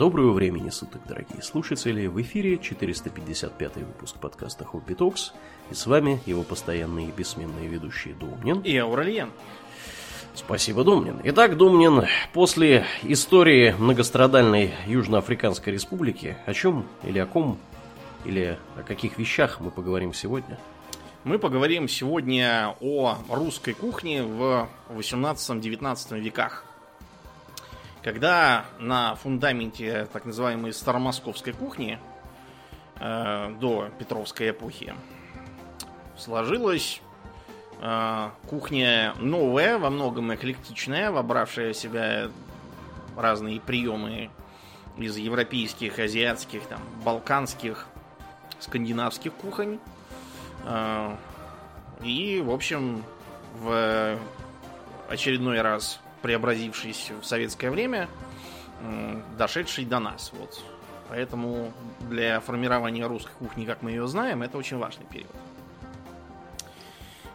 Доброго времени суток, дорогие слушатели! В эфире 455 выпуск подкаста Хобби Токс. И с вами его постоянные и бессменные ведущие Думнин и Аурельян. Спасибо, Думнин. Итак, Думнин, после истории многострадальной Южноафриканской Республики, о чем или о ком, или о каких вещах мы поговорим сегодня? Мы поговорим сегодня о русской кухне в 18-19 веках. Когда на фундаменте так называемой старомосковской кухни э, до Петровской эпохи сложилась э, кухня новая, во многом эклектичная, вобравшая в себя разные приемы из европейских, азиатских, там, балканских, скандинавских кухонь. Э, и, в общем, в очередной раз преобразившись в советское время, дошедший до нас. Вот. Поэтому для формирования русской кухни, как мы ее знаем, это очень важный период.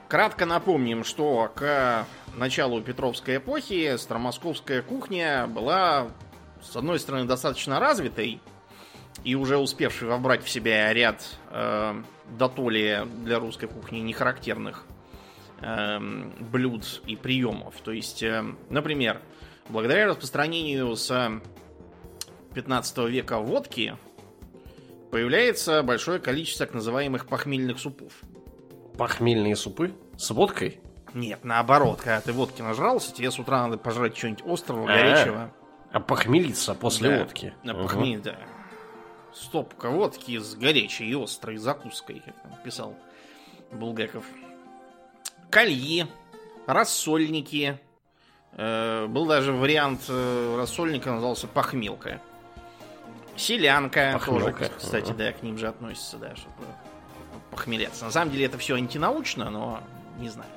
Кратко напомним, что к началу Петровской эпохи стромосковская кухня была, с одной стороны, достаточно развитой и уже успевшей вобрать в себя ряд э, дотоле для русской кухни нехарактерных э, блюд и приемов. То есть, э, например, благодаря распространению с 15 века водки появляется большое количество так называемых похмельных супов. Похмельные супы? С водкой? Нет, наоборот, когда ты водки нажрался, тебе с утра надо пожрать что-нибудь острого, горячего. А похмелиться после да, водки. А похмелить, да. Стопка водки с горячей и острой закуской, как там писал Булгаков колье, рассольники. Э, был даже вариант э, рассольника, назывался похмелка. Селянка похмелка. тоже, кстати, да, к ним же относится, да, чтобы похмеляться. На самом деле это все антинаучно, но не знаю.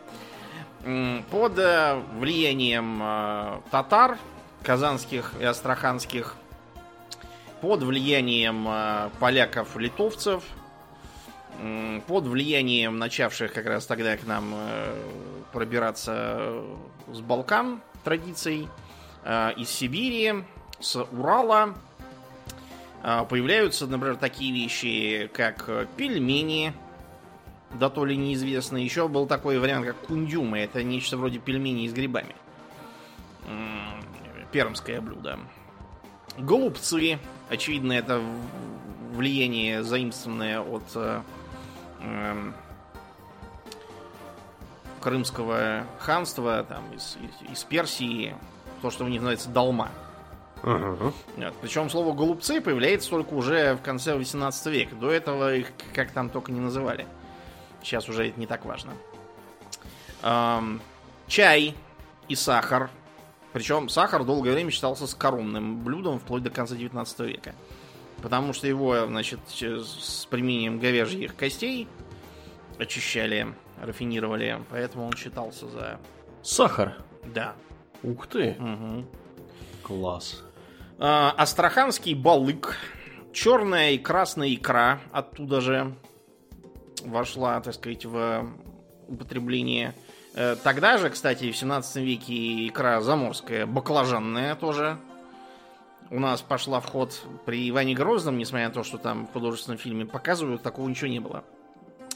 Под э, влиянием татар, казанских и астраханских, под влиянием поляков-литовцев – под влиянием начавших как раз тогда к нам э, пробираться с Балкан традиций, э, из Сибири, с Урала, э, появляются, например, такие вещи, как пельмени, да то ли неизвестно. Еще был такой вариант, как кундюмы. Это нечто вроде пельменей с грибами. Пермское блюдо. Голубцы. Очевидно, это влияние заимствованное от Крымского ханства, там, из, из, Персии, то, что у них называется долма. Uh-huh. Причем слово голубцы появляется только уже в конце 18 века. До этого их как там только не называли. Сейчас уже это не так важно. Эм, чай и сахар. Причем сахар долгое время считался скоромным блюдом вплоть до конца 19 века. Потому что его, значит, с применением говяжьих костей очищали, рафинировали. Поэтому он считался за... Сахар? Да. Ух ты. Угу. Класс. А, астраханский балык. Черная и красная икра оттуда же вошла, так сказать, в употребление. Э, тогда же, кстати, в 17 веке икра заморская, баклажанная тоже у нас пошла в ход при Иване Грозном, несмотря на то, что там в художественном фильме показывают, такого ничего не было.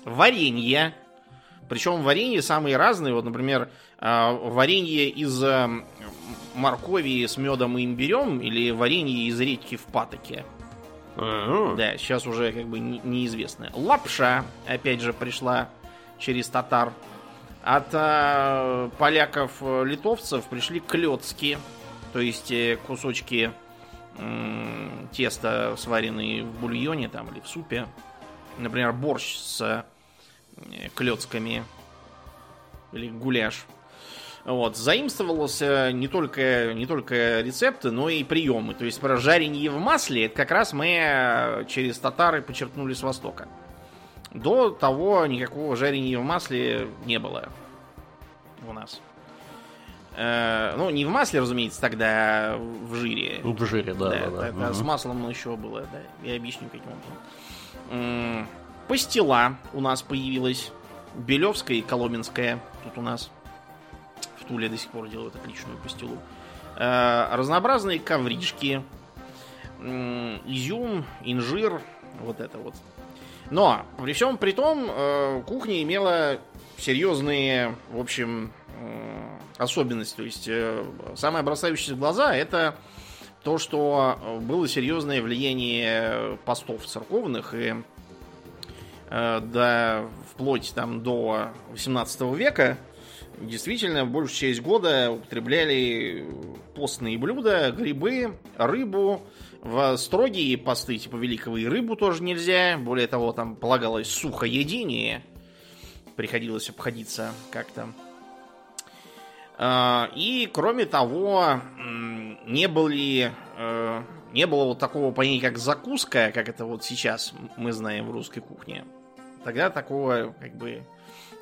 Варенье. Причем варенье самые разные. Вот, например, а, варенье из э, моркови с медом и имбирем или варенье из редьки в патоке. Uh-huh. Да, сейчас уже как бы неизвестно. Лапша, опять же, пришла через татар. От э, поляков-литовцев пришли клетки, то есть э, кусочки тесто, сваренные в бульоне там или в супе. Например, борщ с э, клетками или гуляш. Вот, заимствовался не только, не только рецепты, но и приемы. То есть, про жаренье в масле, это как раз мы э, через татары почерпнули с Востока. До того никакого жарения в масле не было у нас. Э, ну, не в масле, разумеется, тогда, а в жире. В жире, да. да, да, да. Это угу. С маслом еще было, да. Я объясню, каким образом. Пастила у нас появилась. Белевская и Коломенская. Тут у нас в Туле до сих пор делают отличную пастилу. Э, разнообразные ковришки. изюм, инжир, вот это вот. Но при всем при том, э, кухня имела серьезные, в общем, особенности. То есть э, самое бросающееся в глаза это то, что было серьезное влияние постов церковных и э, до, вплоть там, до 18 века действительно большую часть года употребляли постные блюда, грибы, рыбу, в строгие посты, типа великого и рыбу тоже нельзя. Более того, там полагалось сухоедение. Приходилось обходиться как-то. А, и, кроме того, не были э, не было вот такого понятия, как закуска, как это вот сейчас мы знаем в русской кухне. Тогда такого как бы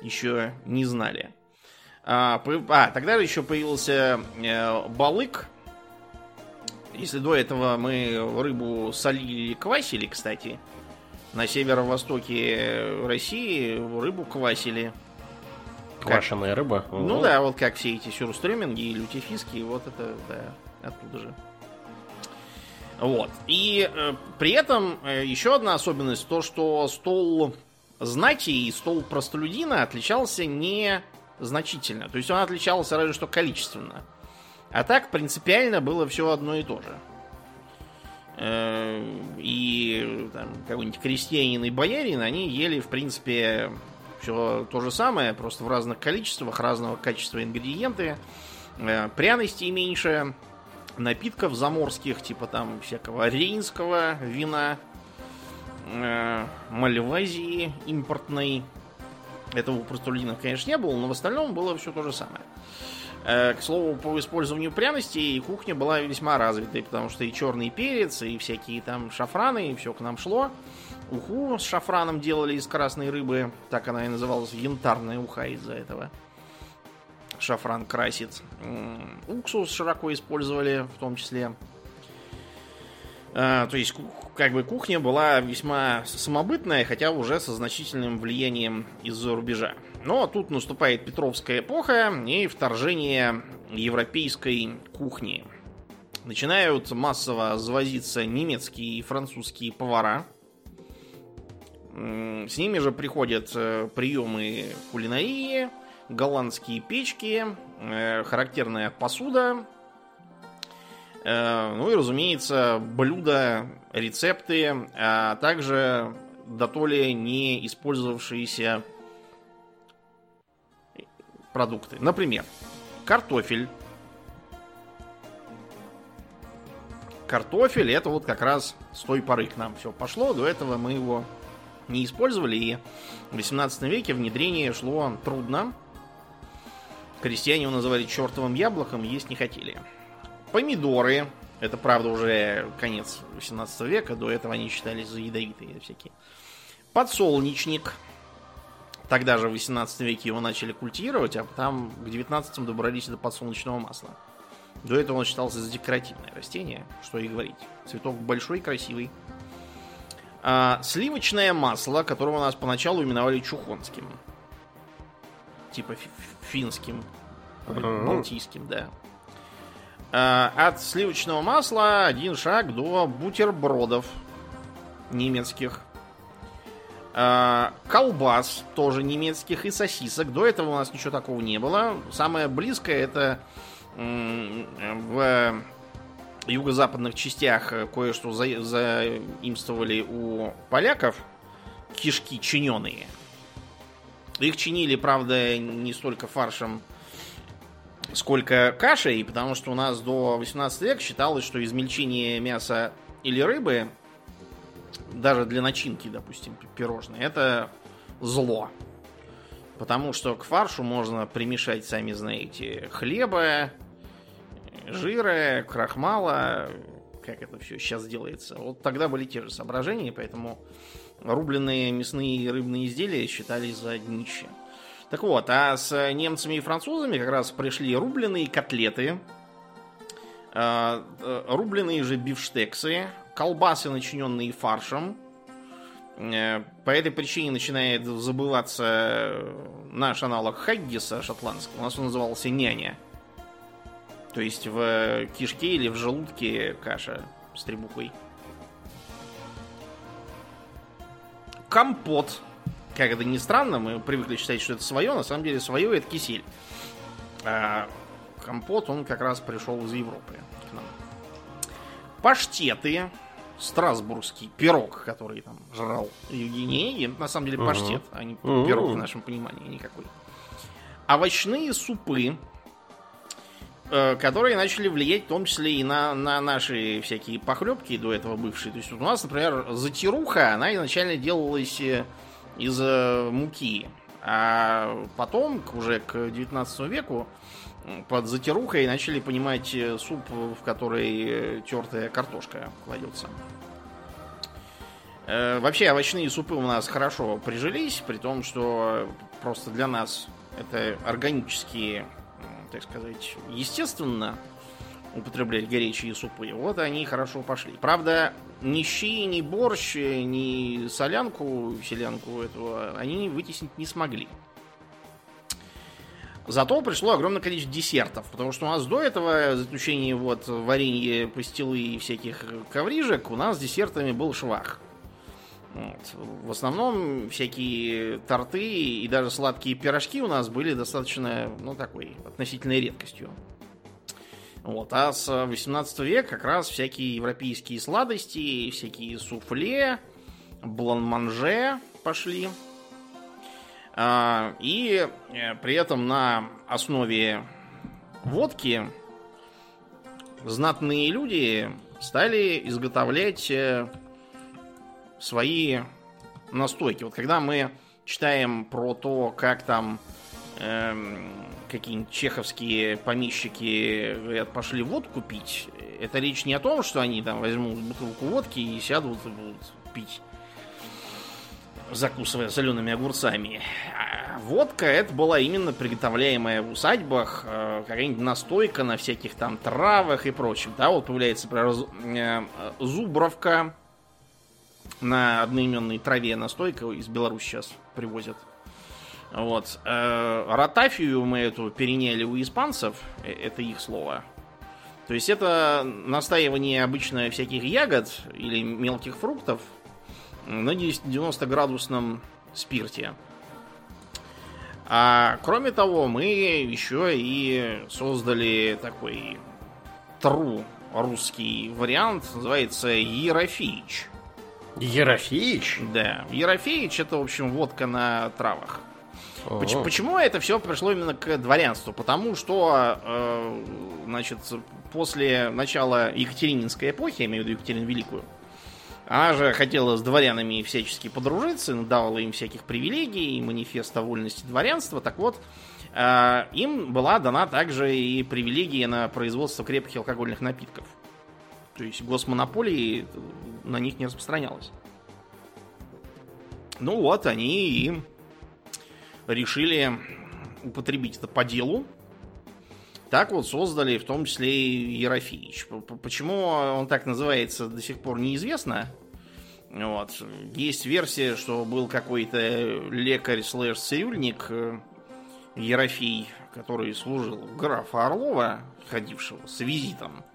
еще не знали. А, а тогда еще появился э, балык. Если до этого мы рыбу солили или квасили, кстати, на северо-востоке России рыбу квасили. Квашеная рыба? Ну угу. да, вот как все эти сюрстреминги и лютифиски, вот это, да, оттуда же. Вот. И э, при этом э, еще одна особенность, то, что стол знати и стол простолюдина отличался не значительно. То есть он отличался разве что количественно. А так принципиально было все одно и то же. Э, и там, какой-нибудь крестьянин и боярин, они ели, в принципе, все то же самое, просто в разных количествах, разного качества ингредиенты. Э, пряностей меньше, напитков заморских, типа там всякого рейнского вина, э, мальвазии импортной, этого у простолюдинов, конечно, не было, но в остальном было все то же самое. Э, к слову, по использованию пряностей кухня была весьма развитой, потому что и черный перец, и всякие там шафраны, и все к нам шло. Уху с шафраном делали из красной рыбы, так она и называлась, янтарная уха из-за этого. Шафран красит. Уксус широко использовали в том числе. А, то есть, как бы кухня была весьма самобытная, хотя уже со значительным влиянием из-за рубежа. Но тут наступает Петровская эпоха и вторжение европейской кухни. Начинают массово завозиться немецкие и французские повара. С ними же приходят э, приемы кулинарии, голландские печки, э, характерная посуда, Э, ну и, разумеется, блюда, рецепты, а также дотоле не использовавшиеся продукты. Например, картофель. Картофель это вот как раз с той поры к нам все пошло. До этого мы его не использовали. И в 18 веке внедрение шло трудно. Крестьяне его называли чертовым яблоком, есть не хотели. Помидоры. Это, правда, уже конец 18 века. До этого они считались за ядовитые всякие. Подсолнечник. Тогда же в 18 веке его начали культивировать, а потом к 19 добрались до подсолнечного масла. До этого он считался за декоративное растение, что и говорить. Цветок большой, красивый. А, сливочное масло, которого у нас поначалу именовали чухонским. Типа финским. Балтийским, да. Э, от сливочного масла один шаг до бутербродов немецких. Э, колбас тоже немецких и сосисок. До этого у нас ничего такого не было. Самое близкое это в юго-западных частях кое-что заимствовали у поляков кишки чиненые. Их чинили, правда, не столько фаршем сколько кашей, потому что у нас до 18 века считалось, что измельчение мяса или рыбы, даже для начинки, допустим, пирожные, это зло. Потому что к фаршу можно примешать, сами знаете, хлеба, жира, крахмала, как это все сейчас делается. Вот тогда были те же соображения, поэтому рубленые мясные и рыбные изделия считались за днище. Так вот, а с немцами и французами как раз пришли рубленые котлеты, а, э, рубленые же бифштексы, колбасы, начиненные фаршем. Э, по этой причине начинает забываться наш аналог хаггиса шотландского. У нас он назывался няня. То есть в кишке или в желудке каша с требухой. Компот. Как это ни странно, мы привыкли считать, что это свое. На самом деле свое это кисель. А компот, он как раз пришел из Европы к нам. Паштеты. Страсбургский пирог, который там жрал Евгений. На самом деле паштет, uh-huh. а не пирог uh-huh. в нашем понимании никакой. Овощные супы которые начали влиять в том числе и на, на наши всякие похлебки до этого бывшие. То есть вот у нас, например, затируха, она изначально делалась э, из э, муки. А потом, уже к 19 веку, под затирухой начали понимать э, суп, в который э, тертая картошка кладется. Э, вообще овощные супы у нас хорошо прижились, при том, что просто для нас это органические, так сказать, естественно употреблять горячие супы. Вот они хорошо пошли. Правда, ни щи, ни борщ, ни солянку, селянку этого они вытеснить не смогли. Зато пришло огромное количество десертов, потому что у нас до этого, за исключением вот варенья, пастилы и всяких коврижек, у нас с десертами был швах. Вот. В основном всякие торты и даже сладкие пирожки у нас были достаточно, ну, такой, относительной редкостью. Вот. А с 18 века как раз всякие европейские сладости, всякие суфле, бланманже пошли. А, и э, при этом на основе водки знатные люди стали изготовлять э, свои настойки. Вот когда мы читаем про то, как там эм, какие-нибудь чеховские помещики говорят, пошли водку пить, это речь не о том, что они там возьмут бутылку водки и сядут и будут пить закусывая солеными огурцами. А водка это была именно приготовляемая в усадьбах, э, какая-нибудь настойка на всяких там травах и прочем. Да, вот появляется, например, э, зубровка на одноименной траве настойка из Беларуси сейчас привозят. Вот. Э, ротафию мы эту переняли у испанцев, это их слово. То есть это настаивание обычно всяких ягод или мелких фруктов на 90-градусном спирте. А кроме того, мы еще и создали такой тру русский вариант, называется Ерофеич. Ерофеич? Да. Ерофеич это, в общем, водка на травах. Почему, почему это все пришло именно к дворянству? Потому что, э, значит, после начала Екатерининской эпохи, я имею в виду Екатерину Великую, она же хотела с дворянами всячески подружиться, давала им всяких привилегий, манифест о вольности дворянства. Так вот, э, им была дана также и привилегия на производство крепких алкогольных напитков. То есть госмонополии на них не распространялась. Ну вот, они и решили употребить это по делу. Так вот создали в том числе и Ерофеич. Почему он так называется, до сих пор неизвестно. Вот. Есть версия, что был какой-то лекарь слэш цирюльник э, Ерофей, который служил графа Орлова, ходившего с визитом.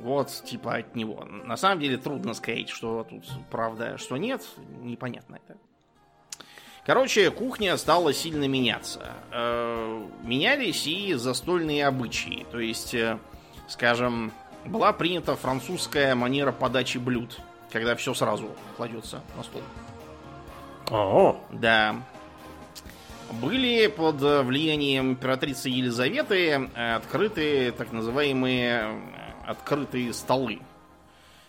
Вот, типа от него. На самом деле трудно сказать, что тут правда, что нет. Непонятно это. Короче, кухня стала сильно меняться. Э, менялись и застольные обычаи. То есть, э, скажем, была принята французская манера подачи блюд когда все сразу кладется на стол. О, да. Были под влиянием императрицы Елизаветы э, открыты так называемые э, открытые столы,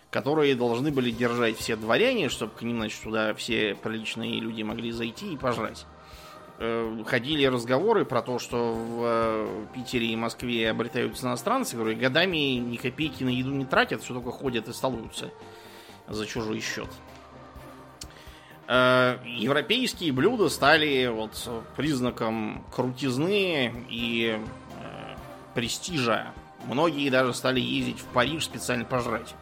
которые должны были держать все дворяне, чтобы к ним, значит, туда все приличные люди могли зайти и пожрать. Э, ходили разговоры про то, что в Питере и Москве обретаются иностранцы, которые годами ни копейки на еду не тратят, все только ходят и столуются за чужой счет. Э, европейские блюда стали вот признаком крутизны и э, престижа. Многие даже стали ездить в Париж специально пожрать.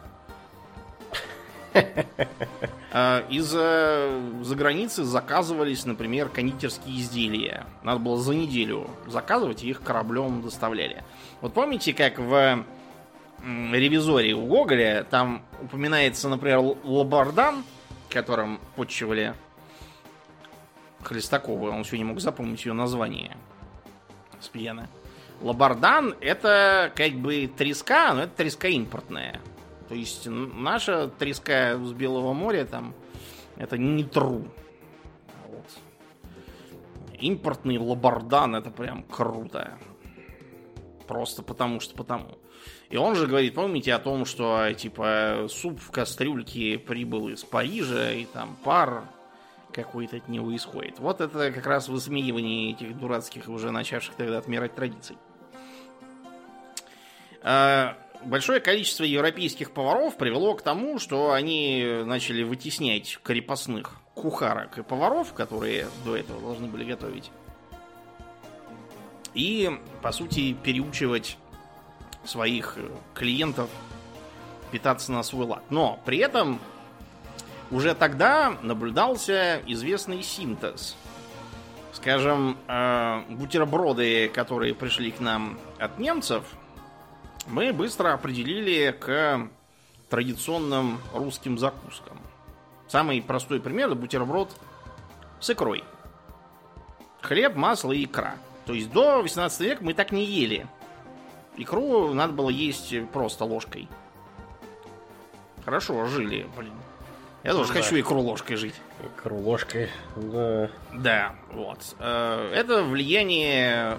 Э, из-за за границы заказывались, например, кондитерские изделия. Надо было за неделю заказывать, и их кораблем доставляли. Вот помните, как в ревизоре у Гоголя, там упоминается, например, Лабардан, которым подчивали Хлестакова. Он все не мог запомнить ее название. С пьяна. Лабардан это как бы треска, но это треска импортная. То есть наша треска с Белого моря там это не тру. Вот. Импортный лабардан это прям круто. Просто потому что потому. И он же говорит, помните о том, что типа суп в кастрюльке прибыл из Парижа, и там пар какой-то от него исходит. Вот это как раз высмеивание этих дурацких, уже начавших тогда отмирать традиций. А, большое количество европейских поваров привело к тому, что они начали вытеснять крепостных кухарок и поваров, которые до этого должны были готовить. И, по сути, переучивать своих клиентов питаться на свой лад. Но при этом уже тогда наблюдался известный синтез. Скажем, э, бутерброды, которые пришли к нам от немцев, мы быстро определили к традиционным русским закускам. Самый простой пример – бутерброд с икрой. Хлеб, масло и икра. То есть до 18 века мы так не ели. Икру надо было есть просто ложкой. Хорошо жили, блин. Я тоже да. хочу икру ложкой жить. Икру ложкой, да. Да, вот. Э, это влияние э,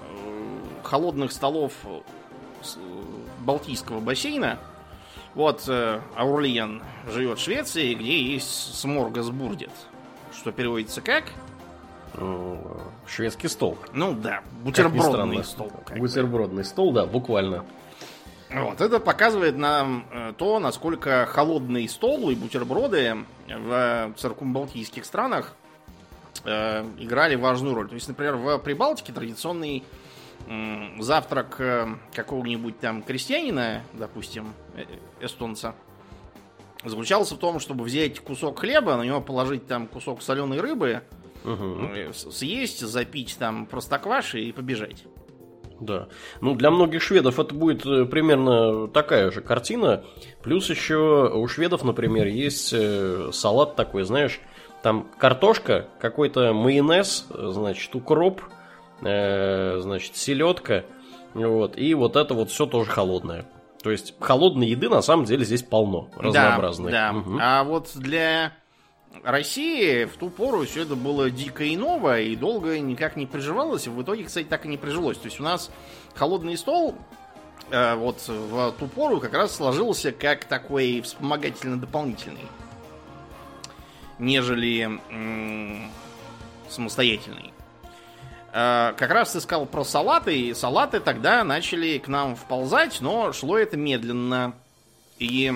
холодных столов Балтийского бассейна. Вот Аурлиен живет в Швеции, где есть сморгасбурдет. Что переводится как? Шведский стол. Ну да, бутербродный стол. Бутербродный стол, да, буквально. Вот, это показывает нам э, то, насколько холодный стол и бутерброды в циркумбалтийских странах э, играли важную роль. То есть, например, в Прибалтике традиционный э, завтрак какого-нибудь там крестьянина, допустим, э, эстонца, заключался в том, чтобы взять кусок хлеба, на него положить там кусок соленой рыбы, угу. съесть, запить там простокваши и побежать. Да. Ну, для многих шведов это будет э, примерно такая же картина. Плюс еще у шведов, например, есть э, салат такой, знаешь, там картошка, какой-то майонез, значит, укроп, э, значит, селедка, вот, и вот это вот все тоже холодное. То есть холодной еды на самом деле здесь полно, разнообразной. Да, да. Угу. А вот для России в ту пору все это было дико и новое, и долго никак не приживалось. В итоге, кстати, так и не прижилось. То есть у нас холодный стол э, вот в ту пору как раз сложился как такой вспомогательно-дополнительный, нежели м- самостоятельный. Э, как раз ты сказал про салаты, и салаты тогда начали к нам вползать, но шло это медленно. И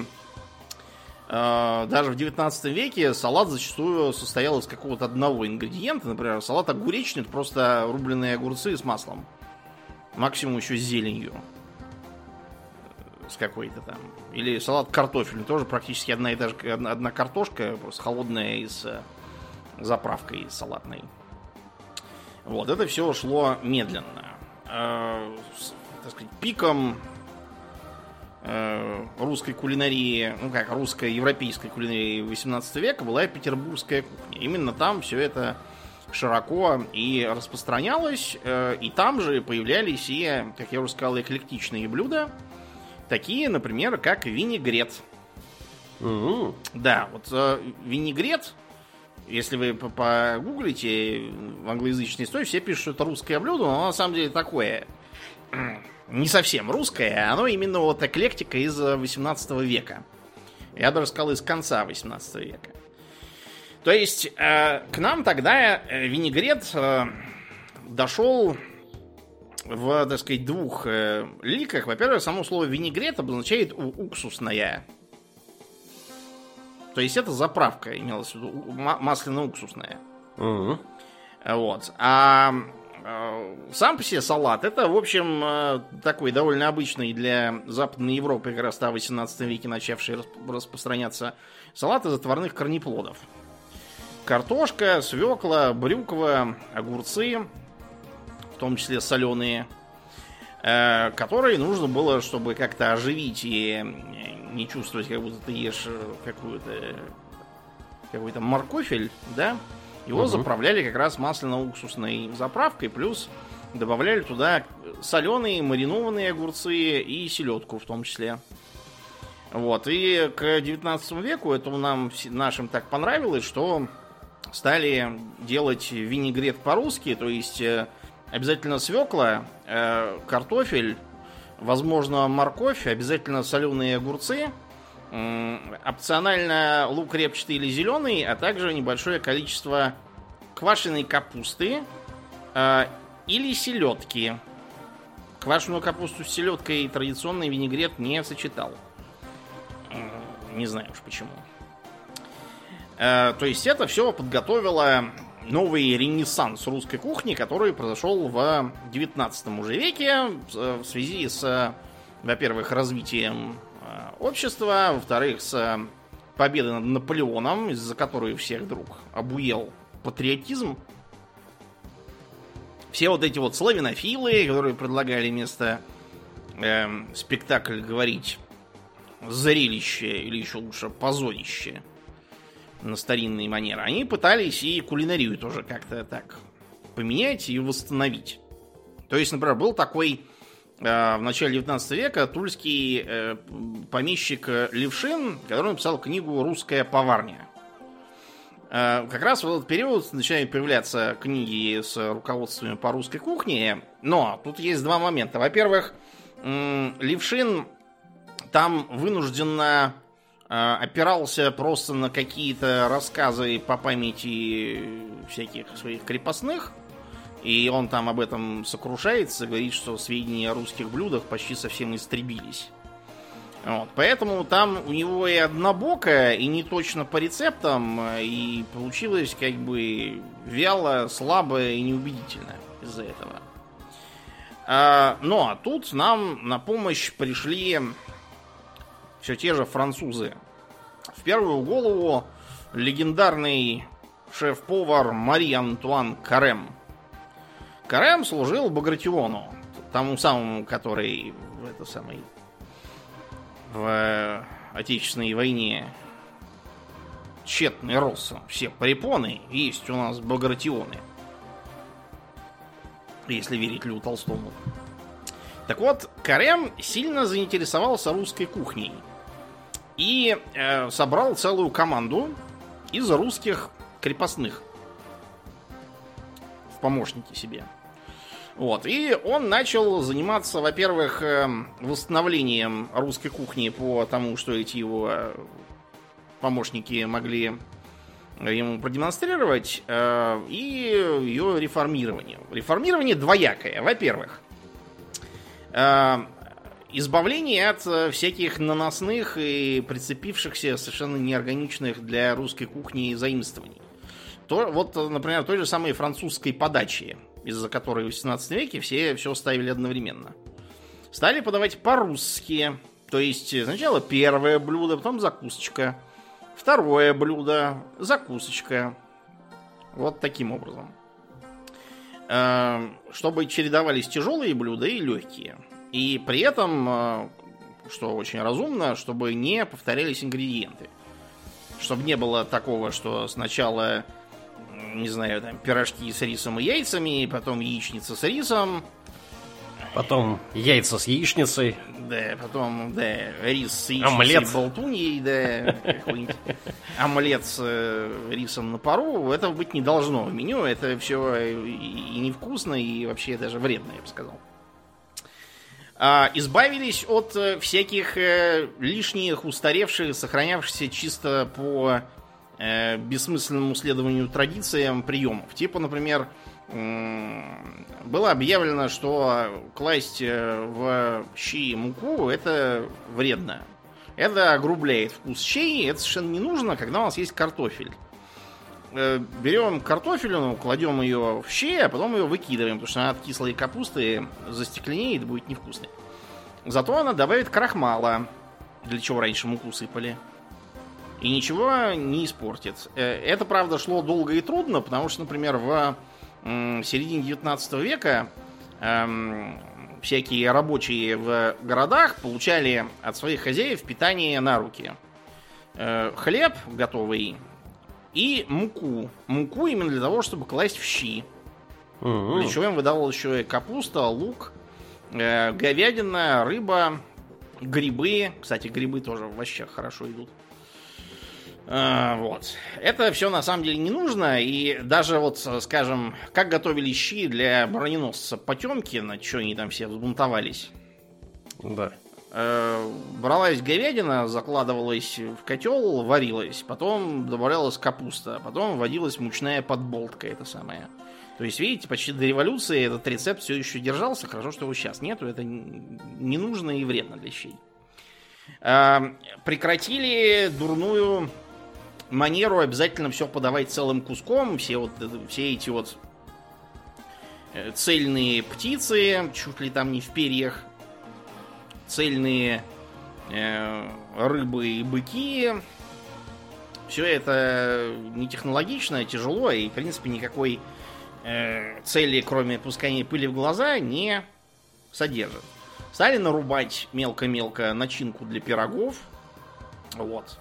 Э, даже в 19 веке салат зачастую состоял из какого-то одного ингредиента. Например, салат огуречный это просто рубленые огурцы с маслом. Максимум еще с зеленью. С какой-то там. Или салат картофельный. Тоже практически одна и та же одна, картошка, просто холодная и с э, заправкой салатной. Вот, это все шло медленно. Э, с, так сказать, пиком Э, русской кулинарии, ну как, русско-европейской кулинарии 18 века была петербургская кухня. Именно там все это широко и распространялось, э, и там же появлялись и, как я уже сказал, эклектичные блюда, такие, например, как винегрет. Mm-hmm. Да, вот э, винегрет, если вы погуглите в англоязычной истории, все пишут, что это русское блюдо, но на самом деле такое не совсем русское, оно именно вот эклектика из 18 века. Я даже сказал, из конца 18 века. То есть, э, к нам тогда э, винегрет э, дошел в, так сказать, двух э, ликах. Во-первых, само слово винегрет обозначает уксусная. То есть это заправка имелась в виду, масляно-уксусная. Угу. Вот. А Э, сам по себе салат это, в общем, э, такой довольно обычный для Западной Европы, как раз в 18 веке начавший распространяться салат из отварных корнеплодов. Картошка, свекла, брюква, огурцы, в том числе соленые, э, которые нужно было, чтобы как-то оживить и не чувствовать, как будто ты ешь какую-то какой-то моркофель, да, его Мгм. заправляли как раз масляно-уксусной заправкой, плюс добавляли туда соленые, маринованные огурцы и селедку в том числе. Вот, и к 19 веку это нам нашим так понравилось, что стали делать винегрет по-русски, то есть э, обязательно свекла, э, картофель, возможно морковь, обязательно соленые огурцы, опционально лук репчатый или зеленый, а также небольшое количество квашеной капусты э, или селедки. Квашеную капусту с селедкой традиционный винегрет не сочетал. Не знаю уж почему. Э, То есть это все подготовило новый ренессанс русской кухни, который произошел в 19 уже веке э, в связи с, во-первых, развитием э, общества, во-вторых, с э, победой над Наполеоном, из-за которой всех вдруг обуел патриотизм. Все вот эти вот славянофилы, которые предлагали вместо эм, спектакль говорить зрелище или еще лучше позорище на старинные манеры, они пытались и кулинарию тоже как-то так поменять и восстановить. То есть, например, был такой э, в начале 19 века тульский э, помещик э, Левшин, который написал книгу «Русская поварня». Как раз в этот период начинают появляться книги с руководствами по русской кухне, но тут есть два момента. Во-первых, Левшин там вынужденно опирался просто на какие-то рассказы по памяти всяких своих крепостных. И он там об этом сокрушается, говорит, что сведения о русских блюдах почти совсем истребились. Вот, поэтому там у него и однобоко, и не точно по рецептам, и получилось как бы вяло, слабо и неубедительно из-за этого. А, но а тут нам на помощь пришли все те же французы. В первую голову легендарный шеф-повар Мари Антуан Карем. Карем служил Багратиону, тому самому, который в это самый в Отечественной войне тщетный рос. Все препоны есть у нас Багратионы. Если верить Лю Толстому. Так вот, Карем сильно заинтересовался русской кухней. И э, собрал целую команду из русских крепостных. В помощники себе. Вот. И он начал заниматься, во-первых, э, восстановлением русской кухни по тому, что эти его помощники могли ему продемонстрировать, э, и ее реформированием. Реформирование двоякое. Во-первых, э, избавление от э, всяких наносных и прицепившихся совершенно неорганичных для русской кухни заимствований. То, вот, э, например, той же самой французской подачи, из-за которой в 18 веке все все ставили одновременно. Стали подавать по-русски. То есть сначала первое блюдо, потом закусочка. Второе блюдо, закусочка. Вот таким образом. Э, Чтобы чередовались тяжелые блюда и легкие. И при этом, э, что очень разумно, чтобы не повторялись ингредиенты. Чтобы не было такого, что сначала, не знаю, там, пирожки с рисом и яйцами, потом яичница с рисом, Потом яйца с яичницей. да, потом, да, рис с яичницей Омлет. болтуньей, да, омлет с э, рисом на пару. Этого быть не должно в меню. Это все и невкусно, и вообще даже вредно, я бы сказал. А, избавились от э, всяких э, лишних, устаревших, сохранявшихся чисто по э, бессмысленному следованию традициям приемов. Типа, например, было объявлено, что класть в щи муку это вредно. Это огрубляет вкус щей, это совершенно не нужно, когда у нас есть картофель. Э, Берем картофелину, кладем ее в щи, а потом ее выкидываем, потому что она от кислой капусты застекленеет будет невкусной. Зато она добавит крахмала, для чего раньше муку сыпали. И ничего не испортит. Э, Это, правда, шло долго и трудно, потому что, например, в середине 19 века эм, всякие рабочие в городах получали от своих хозяев питание на руки. Э, Хлеб готовый и муку. Муку именно для того, чтобы класть в щи. Мгм. Для чего им выдавалась еще и капуста, лук, э, говядина, рыба, грибы. Кстати, грибы тоже в овощах хорошо идут. А, вот. Это все на самом деле не нужно. И даже вот, э, скажем, как готовили щи для броненосца Потемкина, что они там все взбунтовались. Да. Э, бралась говядина, закладывалась в котел, варилась, потом добавлялась капуста, потом вводилась мучная подболтка, это самое. То есть, видите, почти до революции этот рецепт все еще держался. Хорошо, что его сейчас нету. Это не нужно и вредно для щей. Э, прекратили дурную манеру обязательно все подавать целым куском. Все, вот, все эти вот э, цельные птицы, чуть ли там не в перьях, цельные э, рыбы и быки. Все это не технологично, тяжело и, в принципе, никакой э, цели, кроме пускания пыли в глаза, не содержит. Стали нарубать мелко-мелко начинку для пирогов. Вот.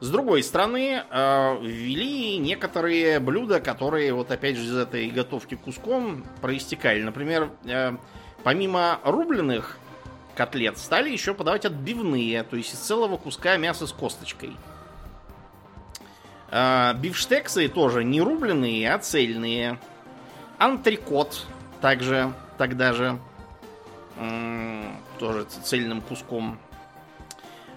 С другой стороны, э, ввели некоторые блюда, которые вот опять же из этой готовки куском проистекали. Например, э, помимо рубленых котлет стали еще подавать отбивные, то есть из целого куска мяса с косточкой. Э, бифштексы тоже не рубленые, а цельные. Антрикот также тогда же тоже цельным куском.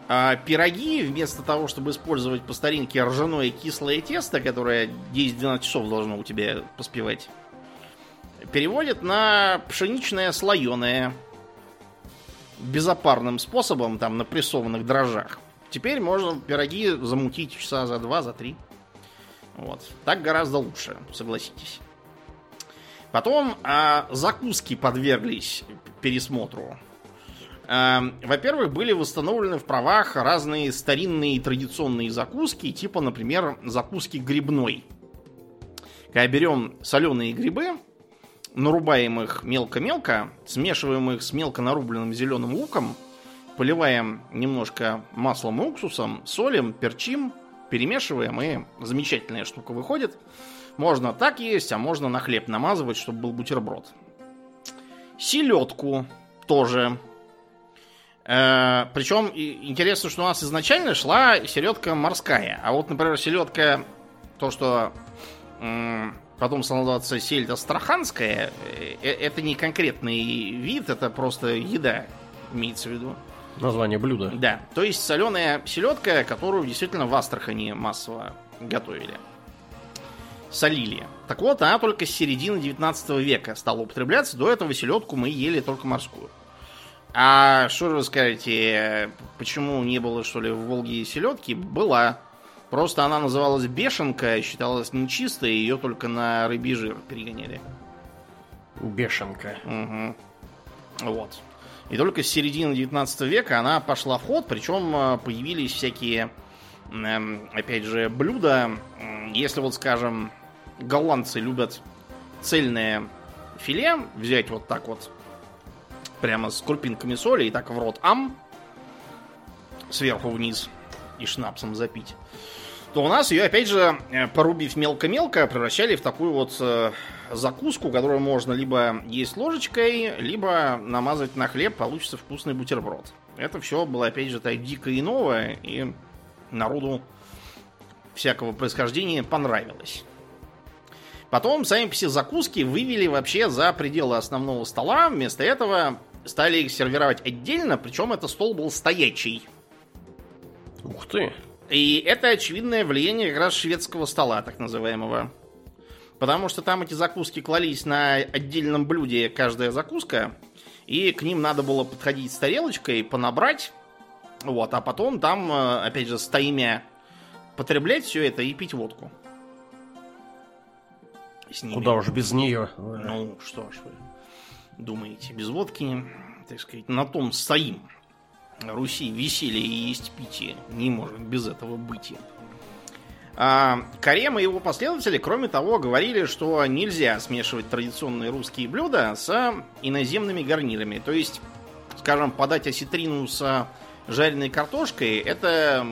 А пироги, вместо того, чтобы использовать по старинке ржаное кислое тесто, которое 10-12 часов должно у тебя поспевать, переводят на пшеничное слоеное безопарным способом, там, на прессованных дрожжах. Теперь можно пироги замутить часа за два, за три. Вот. Так гораздо лучше, согласитесь. Потом а, закуски подверглись пересмотру. А, Во-первых, были восстановлены в правах разные старинные традиционные закуски, типа, например, закуски грибной. Когда берем соленые грибы, нарубаем их мелко-мелко, смешиваем их с мелко нарубленным зеленым луком, поливаем немножко маслом и уксусом, солим, перчим, перемешиваем, и замечательная штука выходит. Можно так есть, а можно на хлеб намазывать, чтобы был бутерброд. Селедку тоже. Э, причем интересно, что у нас изначально шла селедка морская. А вот, например, селедка, то, что потом стала называться сельдь астраханская, э, э, это не конкретный вид, это просто еда, имеется в виду. Название блюда. Да, то есть соленая селедка, которую действительно в Астрахани массово готовили. Солили. Так вот, она только с середины 19 века стала употребляться. До этого селедку мы ели только морскую. А что же вы скажете, почему не было, что ли, в Волге селедки? Была. Просто она называлась бешенка, считалась нечистой, ее только на рыбий жир перегоняли. Бешенка. Мгм. Вот. И только с середины 19 века она пошла в ход, причем э, появились всякие, эм, опять же, блюда. Если вот, скажем, голландцы любят цельное филе взять вот так вот, прямо с крупинками соли и так в рот ам, сверху вниз и шнапсом запить, то у нас ее, опять же, э, порубив мелко-мелко, превращали в такую вот э, закуску, которую можно либо есть ложечкой, либо намазать на хлеб, получится вкусный бутерброд. Это все было, опять же, так дико и новое, и народу всякого происхождения понравилось. Потом сами себе закуски вывели вообще за пределы основного стола. Вместо этого стали их сервировать отдельно, причем это стол был стоячий. Ух ты. И это очевидное влияние как раз шведского стола, так называемого. Потому что там эти закуски клались на отдельном блюде, каждая закуска, и к ним надо было подходить с тарелочкой, понабрать, вот, а потом там, э, опять же, стоимя потреблять все это и пить водку. С ними. Куда уж без нее. Ну, что ж вы думаете, без водки, так сказать, на том стоим. Руси веселье и есть питье. Не может без этого быть. А, Карем и его последователи, кроме того, говорили, что нельзя смешивать традиционные русские блюда с иноземными гарнирами. То есть, скажем, подать осетрину с жареной картошкой, это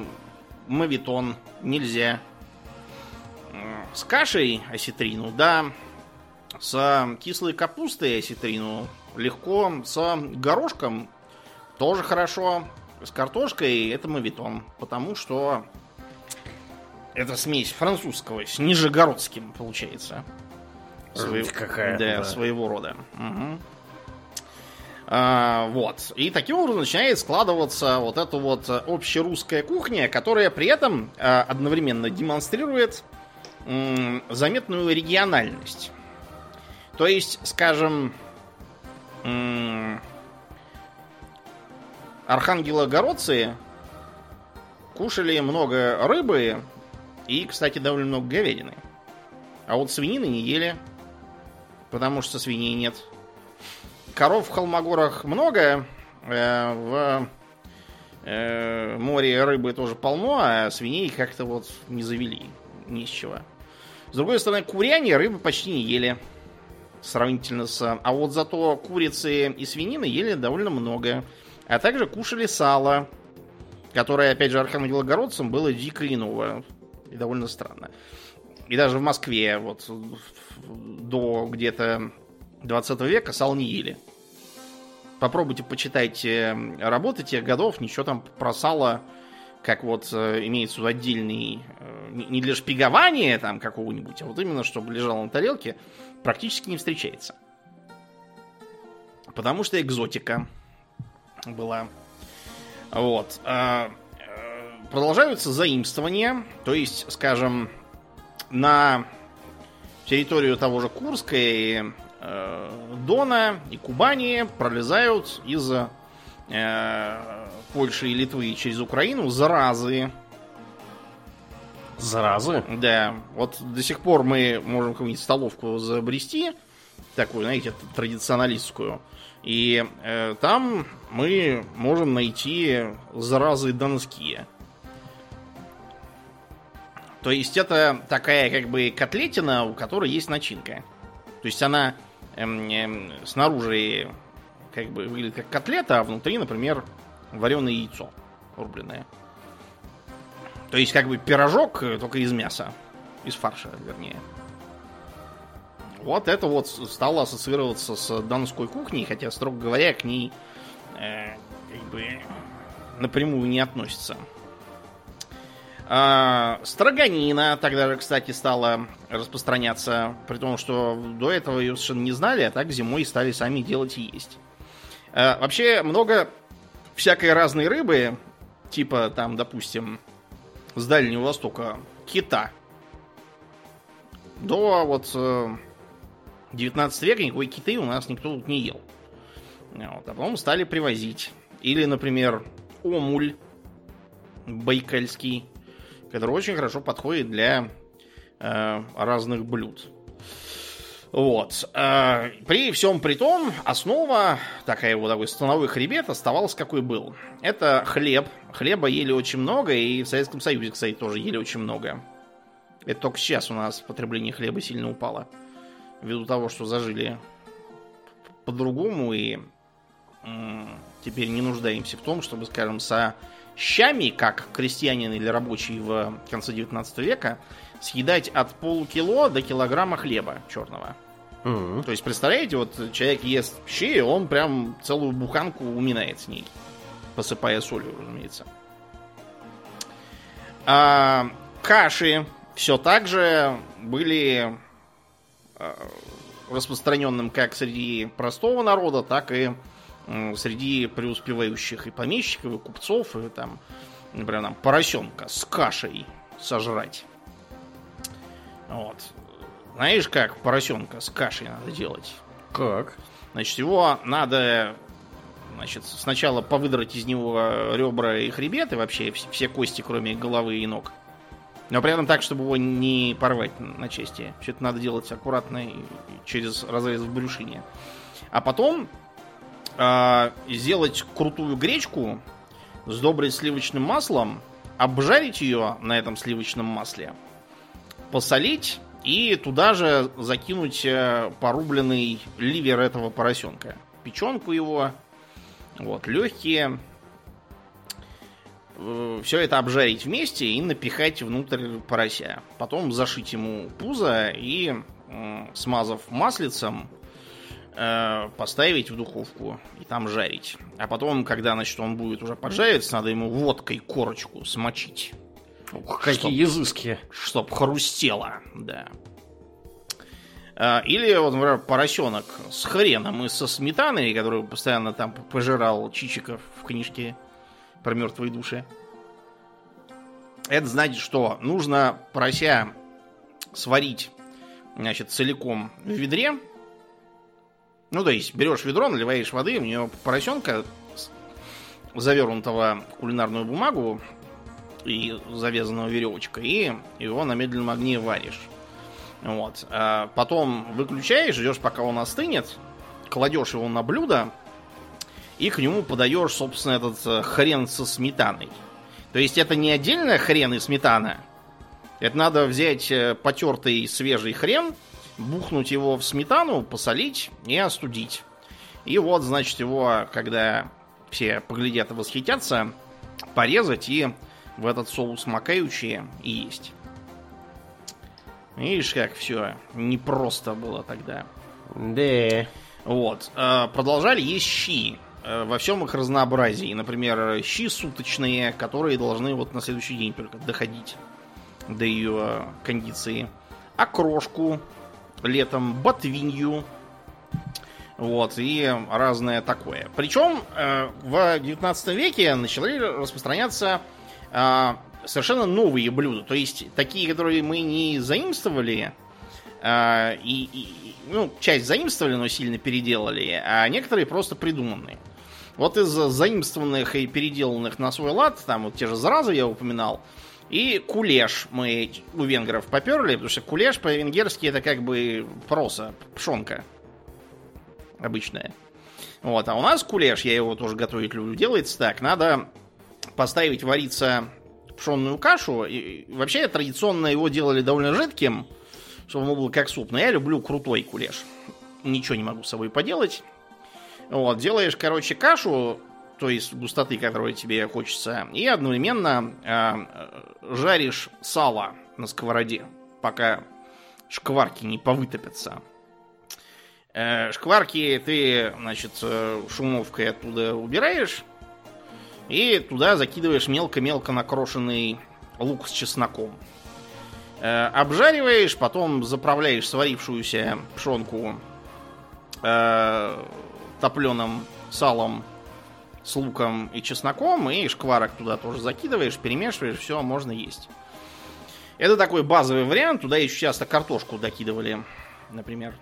мавитон, нельзя. с кашей осетрину, да, с кислой капустой осетрину легко, с горошком тоже хорошо, с картошкой это мавитон, потому что это смесь французского с нижегородским получается. Жуть какая, да, да. своего рода. Мгм. А, вот. И таким образом начинает складываться вот эта вот общерусская кухня, которая при этом э, одновременно демонстрирует м, заметную региональность. То есть, скажем, м, архангелогородцы кушали много рыбы и, кстати, довольно много говядины. А вот свинины не ели, потому что свиней нет. Коров в Холмогорах много, э, в э, море рыбы тоже полно, а свиней как-то вот не завели ни с чего. С другой стороны, куряне рыбы почти не ели. Сравнительно с... А вот зато курицы и свинины ели довольно много. А также кушали сало, которое, опять же, архангелогородцам было дико и ново. И довольно странно. И даже в Москве вот до где-то 20 века сал не ели. Попробуйте почитайте работы тех годов, ничего там про сало, как вот э, имеется отдельный, э, не для шпигования там какого-нибудь, а вот именно, чтобы лежало на тарелке, практически не встречается. Потому что экзотика была. Вот. А, э, Продолжаются заимствования, то есть, скажем, на территорию того же Курска и э, Дона и Кубани пролезают из э, Польши и Литвы через Украину заразы. Заразы. Да, вот до сих пор мы можем какую-нибудь столовку забрести, такую, знаете, традиционалистскую. И э, там мы можем найти заразы донские. То есть это такая как бы котлетина, у которой есть начинка. То есть она эм, эм, снаружи как бы выглядит как котлета, а внутри, например, вареное яйцо рубленое. То есть как бы пирожок, э, только из мяса. Из фарша, вернее. Вот это вот стало ассоциироваться с донской кухней, хотя, строго говоря, к ней э, как бы напрямую не относится. А, строганина тогда же, кстати, стала распространяться, при том, что до этого ее совершенно не знали, а так зимой стали сами делать и есть. А, вообще много всякой разной рыбы, типа там, допустим, с Дальнего Востока, кита. До вот э, 19 века никакой киты у нас никто тут не ел. Вот, а потом стали привозить. Или, например, омуль байкальский, который очень хорошо подходит для э, разных блюд. Вот. Э, при всем при том, основа, такая вот такой становой хребет, оставалась какой был. Это хлеб. Хлеба ели очень много, и в Советском Союзе, кстати, тоже ели очень много. Это только сейчас у нас потребление хлеба сильно упало. Ввиду того, что зажили по-другому и теперь не нуждаемся в том, чтобы, скажем, со щами, как крестьянин или рабочий в конце 19 века, съедать от полукило до килограмма хлеба черного. Мгм. То есть, представляете, вот человек ест щи, он прям целую буханку уминает с ней. Посыпая солью, разумеется. А, каши все так же были распространенным как среди простого народа, так и среди преуспевающих и помещиков, и купцов, и там, например, там поросенка с кашей сожрать. Вот. Знаешь, как поросенка с кашей надо делать? Как? Значит, его надо значит, сначала повыдрать из него ребра и хребет, и вообще вс- все кости, кроме головы и ног. Но при этом так, чтобы его не порвать на части. Все это надо делать аккуратно через разрез в брюшине. А потом а, сделать крутую гречку, сдобрить сливочным маслом, обжарить ее на этом сливочном масле, посолить и туда же закинуть э, порубленный ливер этого поросенка. Печенку его, вот, легкие. Все это обжарить вместе и напихать внутрь порося. Потом зашить ему пузо и, смазав маслицем, э, поставить в духовку и там жарить. А потом, когда, значит, он будет уже поджариться, надо ему водкой корочку смочить. Ух, какие чтоб, изыски. Чтоб хрустело, да. Э, или, вот, например, поросенок с хреном и со сметаной, который постоянно там пожирал Чичиков в книжке про мертвые души. Это значит, что нужно порося сварить, значит, целиком в ведре. Ну, то есть, берешь ведро, наливаешь воды, в нее поросенка, завернутого в кулинарную бумагу и завязанного веревочкой, и его на медленном огне варишь. Вот. А потом выключаешь, ждешь, пока он остынет, кладешь его на блюдо, и к нему подаешь, собственно, этот э, хрен со сметаной. То есть это не отдельно хрен и сметана. Это надо взять э, потертый свежий хрен, бухнуть его в сметану, посолить и остудить. И вот, значит, его, когда все поглядят и восхитятся, порезать и в этот соус макаючи и есть. Видишь, как все непросто было тогда. Да. Вот. Э, продолжали есть щи. Э, во всем их разнообразии. Например, щи суточные, которые должны вот на следующий день только доходить до ее кондиции. Окрошку летом, ботвинью, вот, и разное такое. Причем э, в 19 веке начали распространяться э, совершенно новые блюда. То есть такие, которые мы не заимствовали, и, и, ну, часть заимствовали, но сильно переделали, а некоторые просто придуманные. Вот из заимствованных и переделанных на свой лад, там вот те же заразы я упоминал, и кулеш мы у венгров поперли, потому что кулеш по-венгерски это как бы проса, пшонка обычная. Вот, а у нас кулеш, я его тоже готовить люблю, делается так. Надо поставить вариться пшенную кашу. И вообще традиционно его делали довольно жидким, чтобы он был как суп. Но я люблю крутой кулеш. Ничего не могу с собой поделать. Вот, делаешь, короче, кашу, то есть густоты, которую тебе хочется, и одновременно э, жаришь сало на сковороде, пока шкварки не повытопятся. Э, шкварки ты, значит, э, шумовкой оттуда убираешь, и туда закидываешь мелко-мелко накрошенный лук с чесноком. Э, обжариваешь, потом заправляешь сварившуюся пшенку э, топленым салом с луком и чесноком, и шкварок туда тоже закидываешь, перемешиваешь, все, можно есть. Это такой базовый вариант, туда еще часто картошку докидывали, например.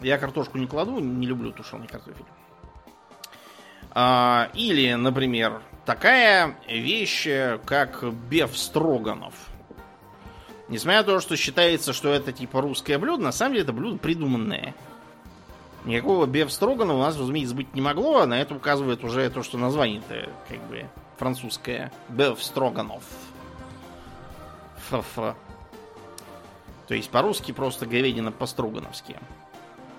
Я картошку не кладу, не люблю тушеный картофель. А, или, например, такая вещь, как беф строганов. Несмотря на то, что считается, что это типа русское блюдо, на самом деле это блюдо придуманное. Никакого Беф Строгана у нас, разумеется, быть не могло, а на это указывает уже то, что название-то как бы французское. Беф Строганов. Ф-ф. То есть по-русски просто говядина по-строгановски.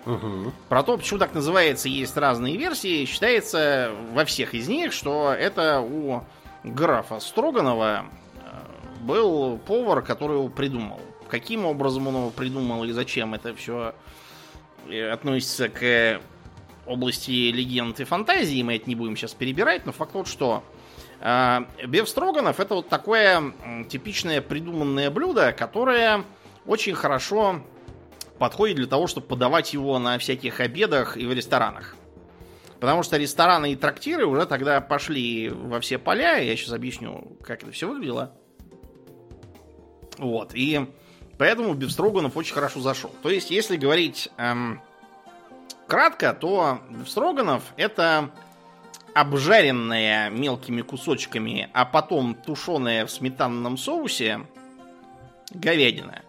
Угу. Про то, почему так называется, есть разные версии. Считается во всех из них, что это у графа Строганова э, был повар, который его придумал. Каким образом он его придумал и зачем это все относится к области легенд и фантазии, мы это не будем сейчас перебирать, но факт вот что. А, Беф Строганов это вот такое типичное придуманное блюдо, которое очень хорошо подходит для того, чтобы подавать его на всяких обедах и в ресторанах. Потому что рестораны и трактиры уже тогда пошли во все поля. Я сейчас объясню, как это все выглядело. Вот. И Поэтому Бифстроганов очень хорошо зашел. То есть, если говорить эм, кратко, то Бифстроганов это обжаренная мелкими кусочками, а потом тушеная в сметанном соусе говядина.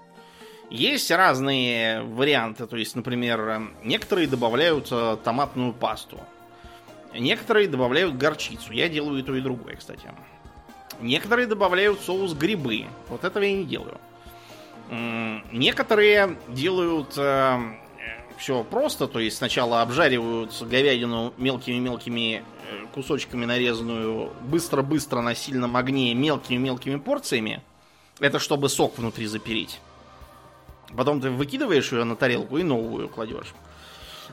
Есть разные варианты, то есть, например, некоторые добавляют томатную пасту, некоторые добавляют горчицу. Я делаю и то, и другое, кстати. Некоторые добавляют соус грибы. Вот этого я не делаю. Некоторые делают э, все просто, то есть сначала обжаривают говядину мелкими-мелкими э, кусочками нарезанную, быстро-быстро на сильном огне мелкими-мелкими порциями. Это чтобы сок внутри запереть. Потом ты выкидываешь ее на тарелку и новую кладешь.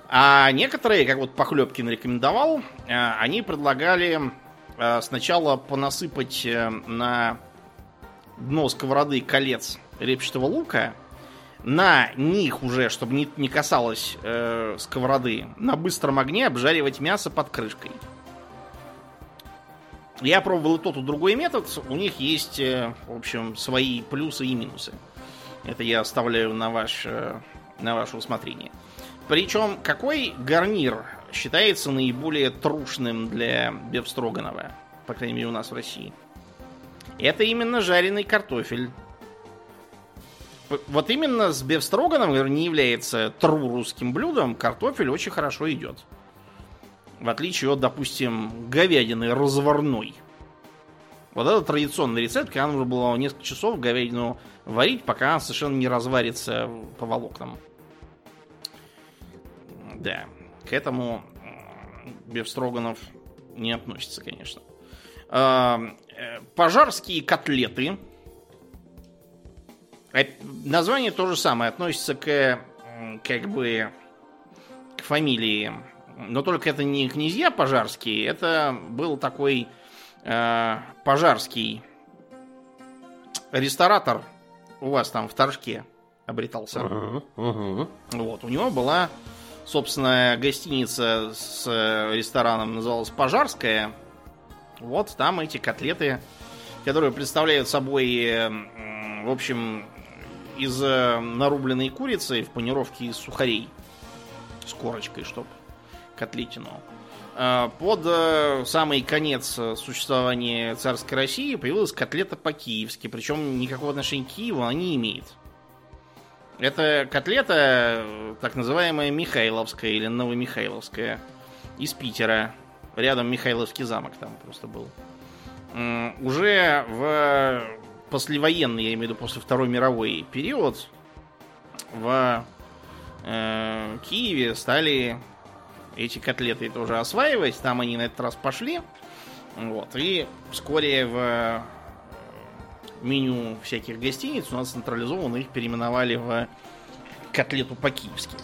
А некоторые, как вот Похлебкин рекомендовал, э, они предлагали э, сначала понасыпать на дно сковороды колец репчатого лука, на них уже, чтобы не, не касалось э, сковороды, на быстром огне обжаривать мясо под крышкой. Я пробовал и тот, и другой метод. У них есть, э, в общем, свои плюсы и минусы. Это я оставляю на, ваш, э, на ваше усмотрение. Причем, какой гарнир считается наиболее трушным для Бефстроганова? По крайней мере, у нас в России. Это именно жареный картофель вот именно с бефстроганом, который не является тру русским блюдом, картофель очень хорошо идет. В отличие от, допустим, говядины разварной. Вот это традиционный рецепт, когда нужно было несколько часов говядину варить, пока она совершенно не разварится по волокнам. Да, к этому Бефстроганов не относится, конечно. А, э, пожарские котлеты название то же самое, относится к как бы к фамилии. Но только это не князья пожарские, это был такой э, пожарский ресторатор у вас там в Торжке обретался. Uh-huh, uh-huh. Вот, у него была собственная гостиница с рестораном, называлась Пожарская. Вот там эти котлеты, которые представляют собой, в общем, из э, нарубленной курицы в панировке из сухарей с корочкой, чтоб котлетину. Э, под э, самый конец существования царской России появилась котлета по-киевски, причем никакого отношения к Киеву она не имеет. Это котлета, так называемая Михайловская или Новомихайловская из Питера. Рядом Михайловский замок там просто был. Уже в послевоенный, я имею в виду после Второй мировой период, в э, Киеве стали эти котлеты тоже осваивать. Там они на этот раз пошли. Вот. И вскоре в меню всяких гостиниц у нас централизованно их переименовали в котлету по-киевски.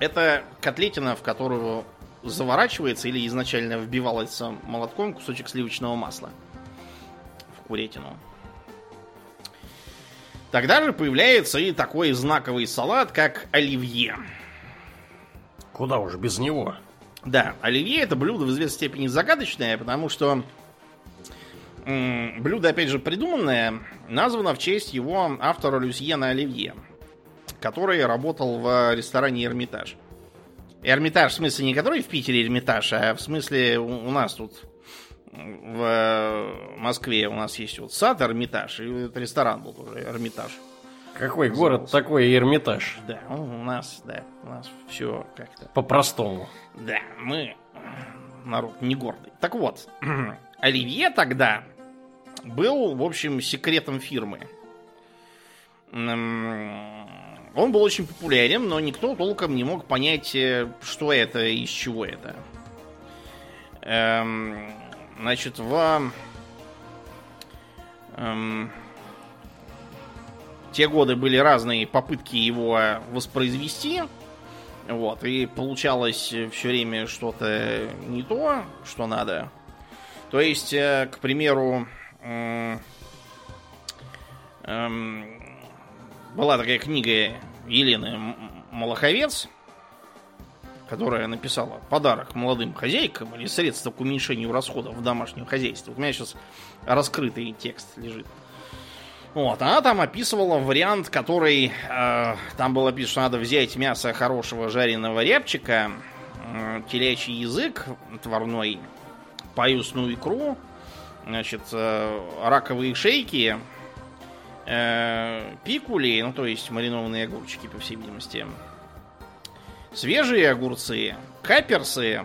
Это котлетина, в которую заворачивается или изначально вбивается молотком кусочек сливочного масла в курятину. Тогда же появляется и такой знаковый салат, как оливье. Куда уж без него. Да, оливье это блюдо в известной степени загадочное, потому что блюдо, опять же, придуманное, названо в честь его автора Люсьена Оливье, который работал в ресторане Эрмитаж. Эрмитаж, в смысле, не который в Питере Эрмитаж, а в смысле у нас тут в э, Москве у нас есть вот сад Эрмитаж, и этот ресторан был тоже Эрмитаж. Какой город такой Эрмитаж? Да, у нас, да, у нас все как-то... По-простому. Да, мы народ не гордый. Так вот, Оливье тогда был, в общем, секретом фирмы. Он был очень популярен, но никто толком не мог понять, э, что это и из чего это. Эм, Значит, в эм, те годы были разные попытки его воспроизвести. Вот, и получалось все время что-то не то, что надо. То есть, э, к примеру, эм, эм, была такая книга Елены Малаховец, которая написала подарок молодым хозяйкам или средства к уменьшению расходов в домашнем хозяйстве. У меня сейчас раскрытый текст лежит. Вот, она там описывала вариант, который э, там было написано, что надо взять мясо хорошего жареного рябчика, э, телячий язык отварной, паюсную икру, значит, э, раковые шейки, э, пикули, ну то есть маринованные огурчики, по всей видимости, свежие огурцы, каперсы,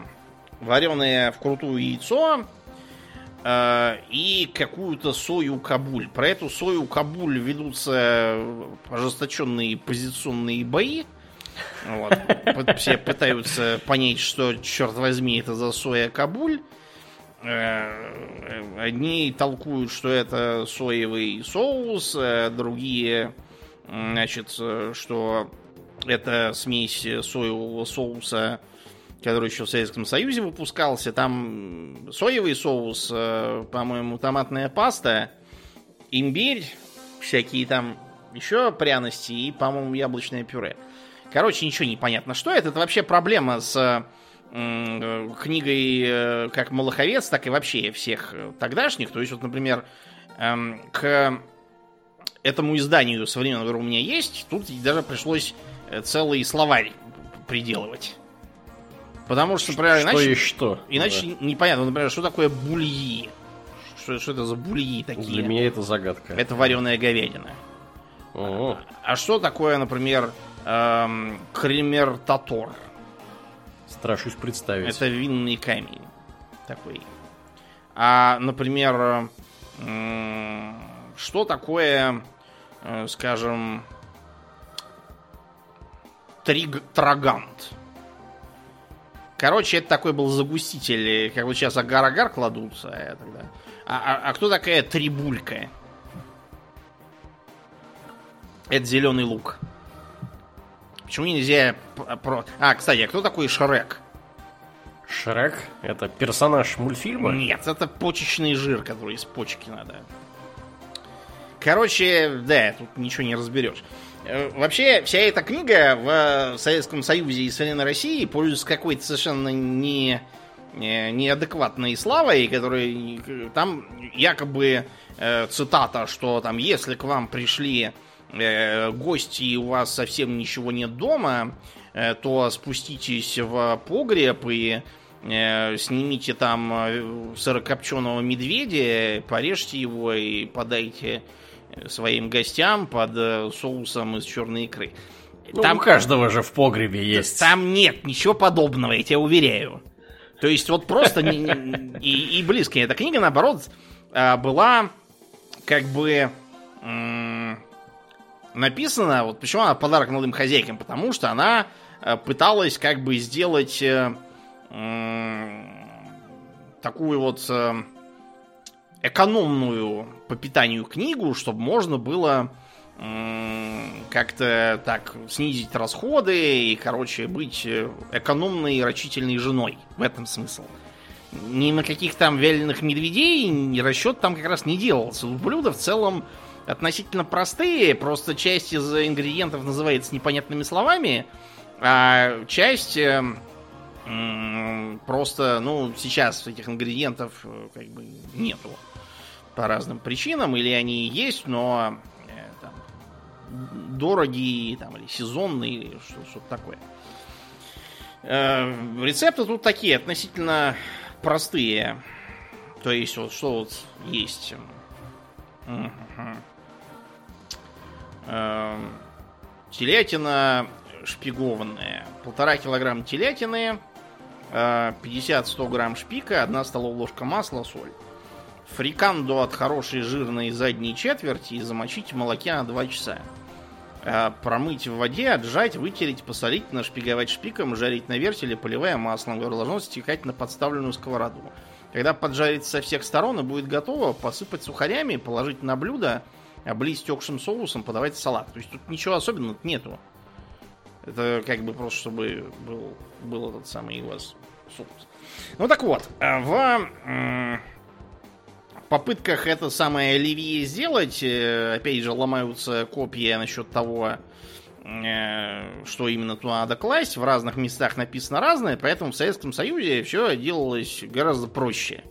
вареное вкрутую яйцо э, и какую-то сою кабуль. Про эту сою кабуль ведутся ожесточенные позиционные бои. Вот. Все пытаются понять, что, черт возьми, это за соя Кабуль. Э, одни толкуют, что это соевый соус, а другие, значит, что это смесь соевого соуса, который еще в Советском Союзе выпускался. Там соевый соус, э, по-моему, томатная паста, имбирь, всякие там еще пряности и, по-моему, яблочное пюре. Короче, ничего не понятно, что это. Это вообще проблема с э, книгой э, как Малаховец, так и вообще всех тогдашних. То есть, вот, например, э, к этому изданию современного, которое у меня есть, тут даже пришлось целый словарь приделывать. Потому что, например, что иначе, есть что. Иначе да. непонятно, например, что такое бульи. Что, что это за бульи такие? Для меня это загадка. Это вареная говядина. О. А что такое, например, эм, кремер татор? Страшусь представить. Это винный камень такой. А, например, э, что такое, э, скажем, триг трагант? Короче, это такой был загуститель, как вот сейчас агар-агар кладутся. А, тогда. А, а, а кто такая трибулька? Это зеленый лук. Почему нельзя про... А, кстати, а кто такой Шрек? Шрек? Это персонаж мультфильма? Нет, это почечный жир, который из почки надо. Короче, да, тут ничего не разберешь. Э, вообще, вся эта книга в Советском Союзе и Современной России пользуется какой-то совершенно не, не неадекватной славой, которая там якобы э, цитата, что там, если к вам пришли э, гости и у вас совсем ничего нет дома, э, то спуститесь в погреб и э, снимите там э, сырокопченого медведя, порежьте его и подайте своим гостям под э, соусом из черной икры. Ну, там у каждого же в погребе есть. Там нет ничего подобного, я тебя уверяю. То есть вот просто и, и близко эта книга, наоборот, а, была как бы написана, вот почему она подарок молодым хозяйкам, потому что она э, пыталась как бы сделать э, такую вот экономную по питанию книгу, чтобы можно было как-то так снизить расходы и, короче, быть э, экономной и рачительной женой. В этом смысл. Ни на каких там вяленых медведей расчет там как раз не делался. Блюда в целом относительно простые, просто часть из ингредиентов называется непонятными словами, а часть э, просто, ну, сейчас этих ингредиентов э, как бы нету по разным причинам, или они есть, но э, там, дорогие, там, или сезонные, или что-то такое. Э, рецепты тут такие, относительно простые. То есть, вот что вот есть. Э, телятина шпигованная. Полтора килограмма телятины, 50-100 грамм шпика, 1 столовая ложка масла, соль. Фриканду от хорошей жирной задней четверти и замочить в молоке на 2 часа. А, промыть в воде, отжать, вытереть, посолить, нашпиговать шпиком, жарить на вертеле, поливая маслом. Должно стекать на подставленную сковороду. Когда поджарится со всех сторон и будет готово, посыпать сухарями, положить на блюдо, облить стекшим соусом, подавать салат. То есть тут ничего особенного нету. Это как бы просто, чтобы был, был этот самый у вас соус. Ну так вот, а в попытках это самое Оливье сделать, э, опять же, ломаются копья насчет того, э, что именно туда надо класть. В разных местах написано разное, поэтому в Советском Союзе все делалось гораздо проще.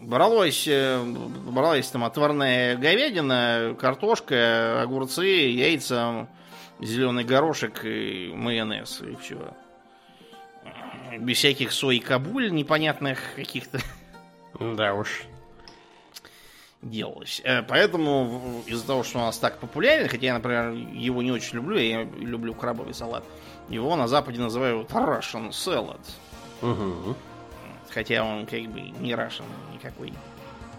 Бралось, э, бралась там отварная говядина, картошка, огурцы, яйца, зеленый горошек и майонез, и все. Без всяких сой кабуль непонятных каких-то. Да уж. Делалось. Э, поэтому из-за того, что у нас так популярен, хотя я, например, его не очень люблю, я люблю крабовый салат, его на Западе называют Russian salad. Угу. Хотя он как бы не Russian никакой.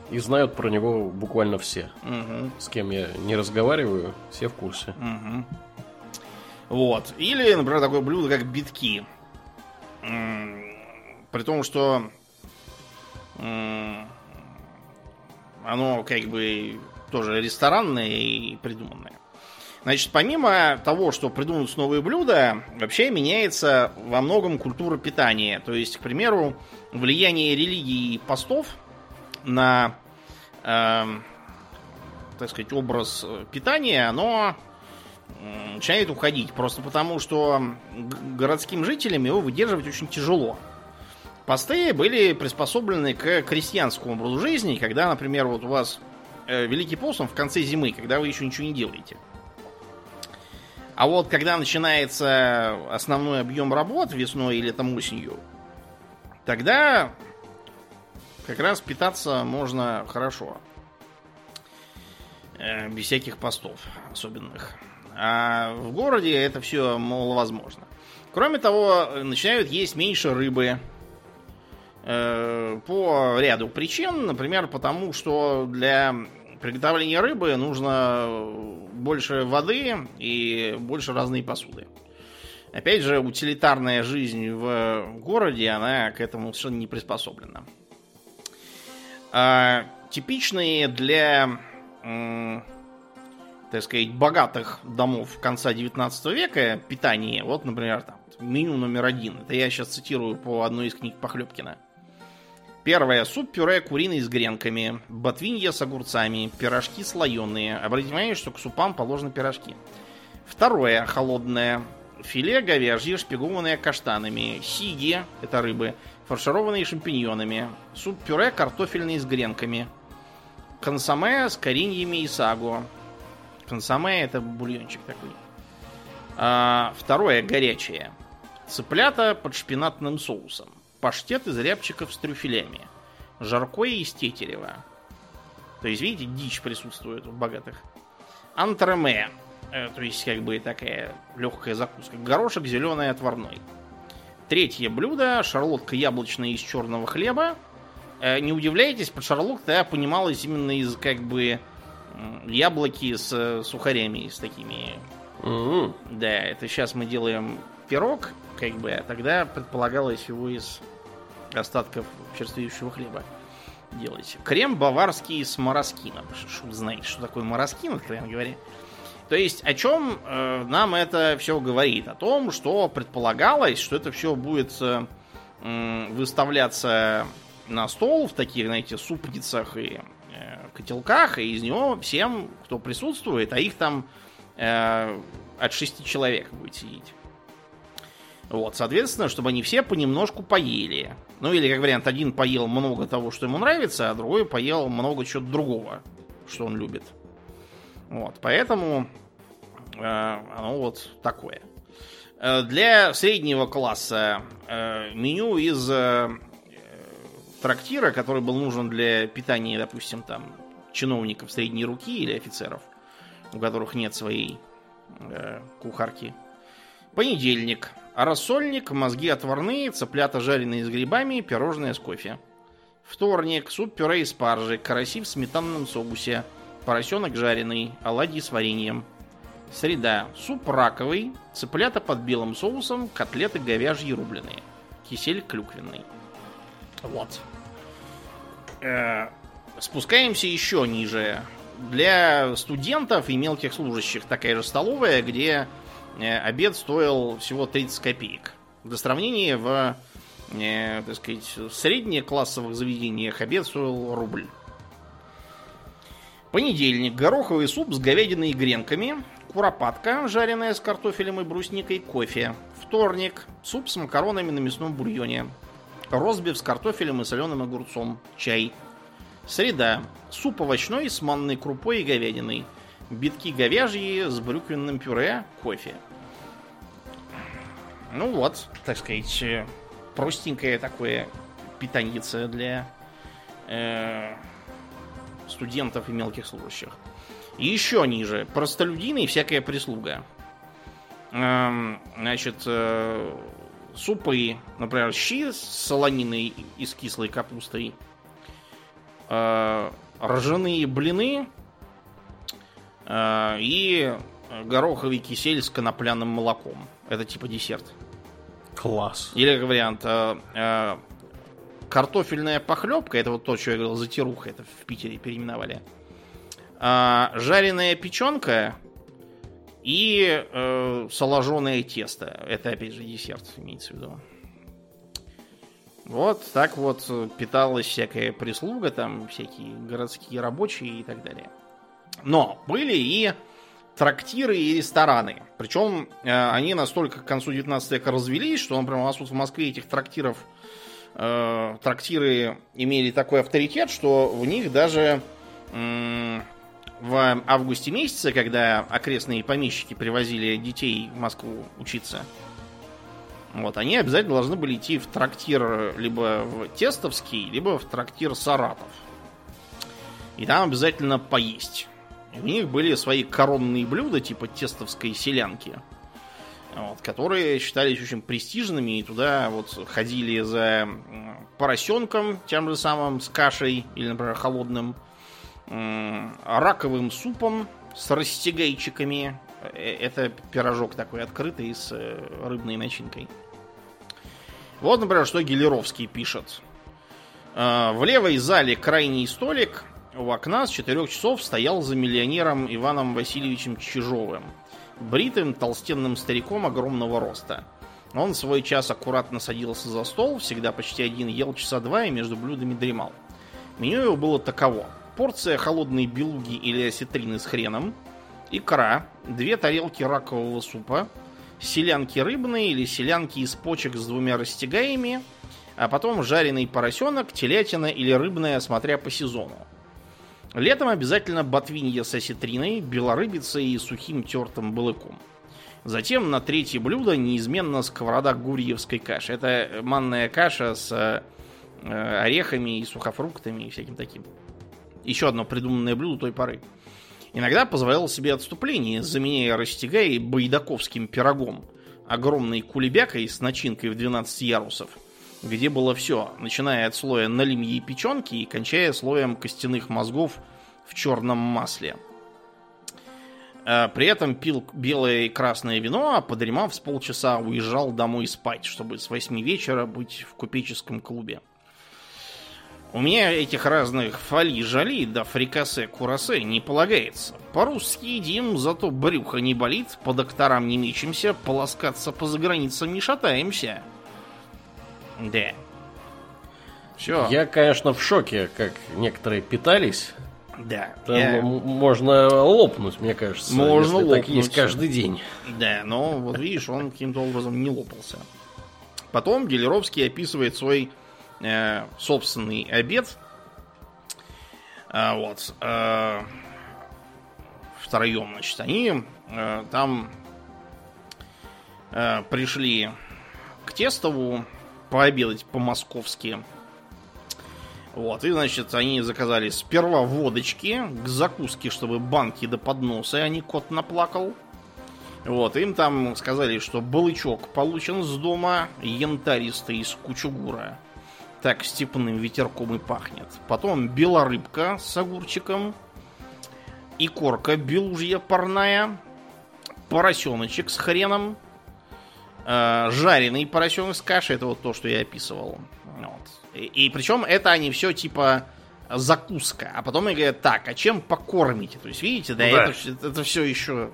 И знают про него буквально все. Угу. С кем я не разговариваю, все в курсе. Угу. Вот. Или, например, такое блюдо, как битки. При том, что оно как бы тоже ресторанное и придуманное. Значит, помимо того, что придумываются новые блюда, вообще меняется во многом культура питания. То есть, к примеру, влияние религии и постов на, э, так сказать, образ питания, оно начинает уходить. Просто потому, что городским жителям его выдерживать очень тяжело. Посты были приспособлены к крестьянскому образу жизни, когда, например, вот у вас э, Великий пост в конце зимы, когда вы еще ничего не делаете. А вот когда начинается основной объем работ весной или там осенью, тогда как раз питаться можно хорошо. Э, без всяких постов особенных. А в городе это все маловозможно. Кроме того, начинают есть меньше рыбы. Э, по ряду причин. Например, потому что для приготовления рыбы нужно больше воды и больше разной посуды. Опять же, утилитарная жизнь в городе, она к этому совершенно не приспособлена. А, типичные для, так сказать, богатых домов конца 19 века питание, вот, например, там, меню номер один. Это я сейчас цитирую по одной из книг Похлебкина. Первое. Суп-пюре куриный с гренками, ботвинья с огурцами, пирожки слоеные. Обратите внимание, что к супам положены пирожки. Второе. Холодное. Филе говяжье, шпигованное каштанами. Сиги, это рыбы, фаршированные шампиньонами. Суп-пюре картофельный с гренками. Консоме с кореньями и сагу. Консоме это бульончик такой. А, второе. Горячее. Цыплята под шпинатным соусом паштет из рябчиков с трюфелями, жаркое из тетерева. То есть, видите, дичь присутствует в богатых. Антреме, э, то есть, как бы такая легкая закуска. Горошек зеленый отварной. Третье блюдо, шарлотка яблочная из черного хлеба. Э, не удивляйтесь, под шарлотка понималась именно из, как бы, яблоки с э, сухарями, с такими. Mm-hmm. Да, это сейчас мы делаем пирог, как бы, а тогда предполагалось его из остатков черствеющего хлеба делать. Крем баварский с мороскином. Что знаете, что такое мороскин, откровенно говоря. То есть, о чем э, нам это все говорит? О том, что предполагалось, что это все будет э, выставляться на стол в таких, знаете, супницах и э, котелках, и из него всем, кто присутствует, а их там э, от шести человек будет сидеть. Вот, соответственно, чтобы они все понемножку поели. Ну или, как вариант, один поел много того, что ему нравится, а другой поел много чего-то другого, что он любит. Вот, поэтому э, оно вот такое. Э, для среднего класса э, меню из э, трактира, который был нужен для питания, допустим, там чиновников средней руки или офицеров, у которых нет своей э, кухарки. Понедельник. Рассольник, мозги отварные, цыплята жареные с грибами, пирожное с кофе. Вторник. Суп-пюре из спаржи, караси в сметанном соусе, поросенок жареный, оладьи с вареньем. Среда. Суп раковый, цыплята под белым соусом, котлеты говяжьи рубленые. Кисель клюквенный. Вот. Э, спускаемся еще ниже. Для студентов и мелких служащих такая же столовая, где обед стоил всего 30 копеек. Для сравнения, в э, так сказать, средних классовых заведениях обед стоил рубль. Понедельник. Гороховый суп с говядиной и гренками. Куропатка, жареная с картофелем и брусникой, кофе. Вторник. Суп с макаронами на мясном бульоне. Розбив с картофелем и соленым огурцом. Чай. Среда. Суп овощной с манной крупой и говядиной битки говяжьи с брюквенным пюре, кофе. Ну вот, так сказать, э, простенькое такое питаньице для э, студентов и мелких служащих. И еще ниже, простолюдины и всякая прислуга. Эм, значит, э, супы, например, щи с солониной и с кислой капустой. Э, ржаные блины и гороховый кисель с конопляным молоком. Это типа десерт. Класс. Или как вариант, э, э, картофельная похлебка, это вот то, что я говорил, затируха, это в Питере переименовали. Жареная печенка и э, соложенное тесто. Это опять же десерт, имеется в виду. Вот так вот питалась всякая прислуга, там всякие городские рабочие и так далее. Но были и трактиры и рестораны. Причем э, они настолько к концу 19 века развелись, что, например, у нас тут в Москве этих трактиров э, трактиры имели такой авторитет, что в них даже э, в августе месяце, когда окрестные помещики привозили детей в Москву учиться, вот, они обязательно должны были идти в трактир либо в Тестовский, либо в трактир Саратов. И там обязательно поесть. У них были свои коронные блюда, типа тестовской селянки, вот, которые считались очень престижными, и туда вот ходили за поросенком, тем же самым, с кашей, или, например, холодным, раковым супом с растягайчиками. Э, это пирожок такой открытый с э, рыбной начинкой. Вот, например, что Гелеровский пишет. «Э, в левой зале крайний столик у окна с четырех часов стоял за миллионером Иваном Васильевичем Чижовым, бритым толстенным стариком огромного роста. Он свой час аккуратно садился за стол, всегда почти один, ел часа два и между блюдами дремал. Меню его было таково. Порция холодной белуги или осетрины с хреном, икра, две тарелки ракового супа, селянки рыбные или селянки из почек с двумя растягаями, а потом жареный поросенок, телятина или рыбная, смотря по сезону. Летом обязательно ботвинья с осетриной, белорыбицей и сухим тертым балыком. Затем на третье блюдо неизменно сковорода гурьевской каши. Это манная каша с э, орехами и сухофруктами и всяким таким. Еще одно придуманное блюдо той поры. Иногда позволял себе отступление, заменяя растягай байдаковским пирогом, огромной кулебякой с начинкой в 12 ярусов – где было все, начиная от слоя налимьи и печенки и кончая слоем костяных мозгов в черном масле. А при этом пил белое и красное вино, а подремав с полчаса уезжал домой спать, чтобы с 8 вечера быть в купеческом клубе. У меня этих разных фали-жали да фрикасе-курасе не полагается. По-русски едим, зато брюхо не болит, по докторам не мечемся, полоскаться по заграницам не шатаемся. Да. Все. Я, конечно, в шоке, как некоторые питались. Да. Там я... можно лопнуть, мне кажется. Можно если лопнуть. так есть каждый день. Да, но вот видишь, он каким-то образом не лопался. Потом Гелеровский описывает свой э, собственный обед. А, вот. Э, втроем, значит, они э, там э, пришли к Тестову, пообедать по-московски. Вот, и, значит, они заказали сперва водочки к закуске, чтобы банки до подноса, и они кот наплакал. Вот, им там сказали, что балычок получен с дома, янтаристый из кучугура. Так степным ветерком и пахнет. Потом белорыбка с огурчиком, и корка белужья парная, поросеночек с хреном, жареный поросенок с кашей, это вот то, что я описывал. Вот. И, и причем это они все типа закуска. А потом они говорят, так, а чем покормите? То есть, видите, да, да. Это, это все еще,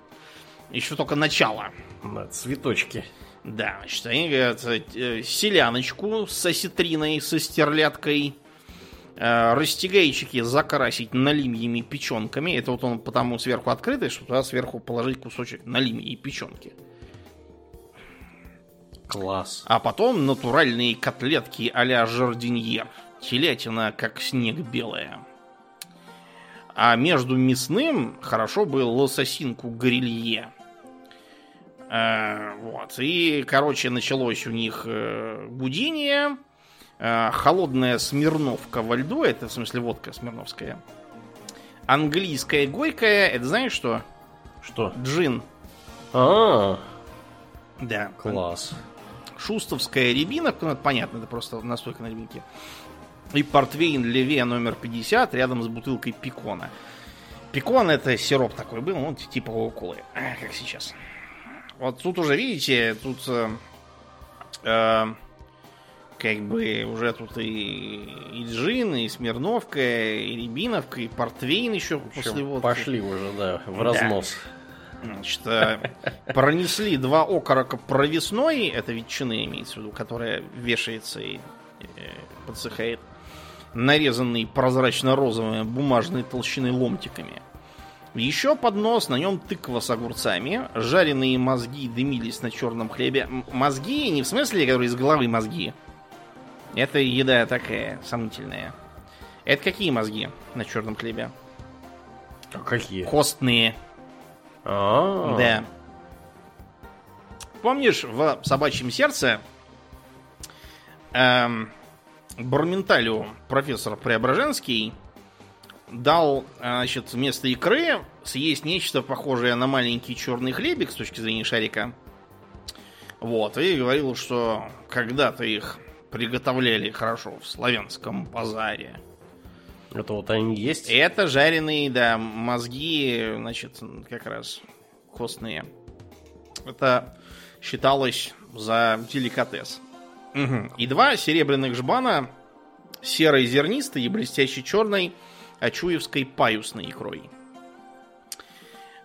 еще только начало. Да, цветочки. Да, значит, они говорят, э, селяночку с осетриной, со стерляткой, э, растягайчики закрасить налимьями печенками. Это вот он потому сверху открытый, что туда сверху положить кусочек налимьи и печенки. Класс. А потом натуральные котлетки а-ля жардиньер. Телятина, как снег белая. А между мясным хорошо бы лососинку грилье. Э, вот. И, короче, началось у них э, гудение. Э, холодная смирновка во льду. Это, в смысле, водка смирновская. Английская горькая. Это знаешь что? Что? Джин. А, -а, -а. Да. Класс шустовская рябина, ну, это понятно, это просто настойка на рябинке, и портвейн Леве номер 50 рядом с бутылкой пикона. Пекон это сироп такой был, ну, типа кока как сейчас. Вот тут уже, видите, тут э, э, как бы уже тут и, и джин, и смирновка, и рябиновка, и портвейн еще после водки. Пошли уже, да, в разнос. Значит, э, пронесли два окорока провесной, это ветчины имеется в виду, которая вешается и э, подсыхает, нарезанный прозрачно-розовыми бумажной толщины ломтиками. Еще поднос, на нем тыква с огурцами, жареные мозги дымились на черном хлебе. Мозги не в смысле, которые из головы мозги. Это еда такая, сомнительная. Это какие мозги на черном хлебе? А какие? Костные. А, Да. Помнишь, в собачьем сердце эм, Барменталю профессор Преображенский дал, э, значит, вместо икры съесть нечто похожее на маленький черный хлебик с точки зрения шарика. Вот, и говорил, что когда-то их приготовляли хорошо в славянском базаре. Это вот они есть? Это жареные, да, мозги, значит, как раз костные. Это считалось за деликатес. Мгм. И два серебряных жбана серой зернистой и блестящей черной очуевской паюсной икрой.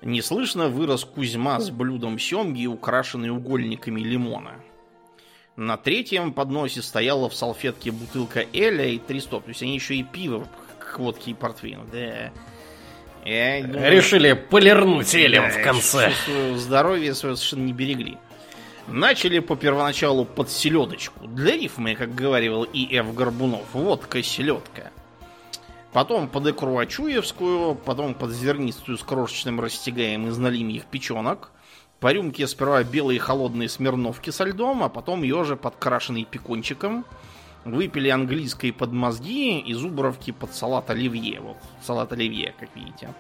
Неслышно вырос Кузьма с блюдом семги, украшенный угольниками лимона. На третьем подносе стояла в салфетке бутылка Эля и три стоп. То есть они еще и пиво к водке и портвейну. Да. Я думаю, Решили полирнуть элем да, в конце. чувствую, здоровье свое совершенно не берегли. Начали по первоначалу под селедочку. Для рифмы, как говорил и Ф. Горбунов, водка селедка. Потом под икру очуевскую, потом под зернистую с крошечным растягаем из налимьих печенок. По рюмке сперва белые холодные смирновки со льдом, а потом еже подкрашенный пекончиком. Выпили английской под мозги и зубровки под салат оливье. Вот салат оливье, как видите.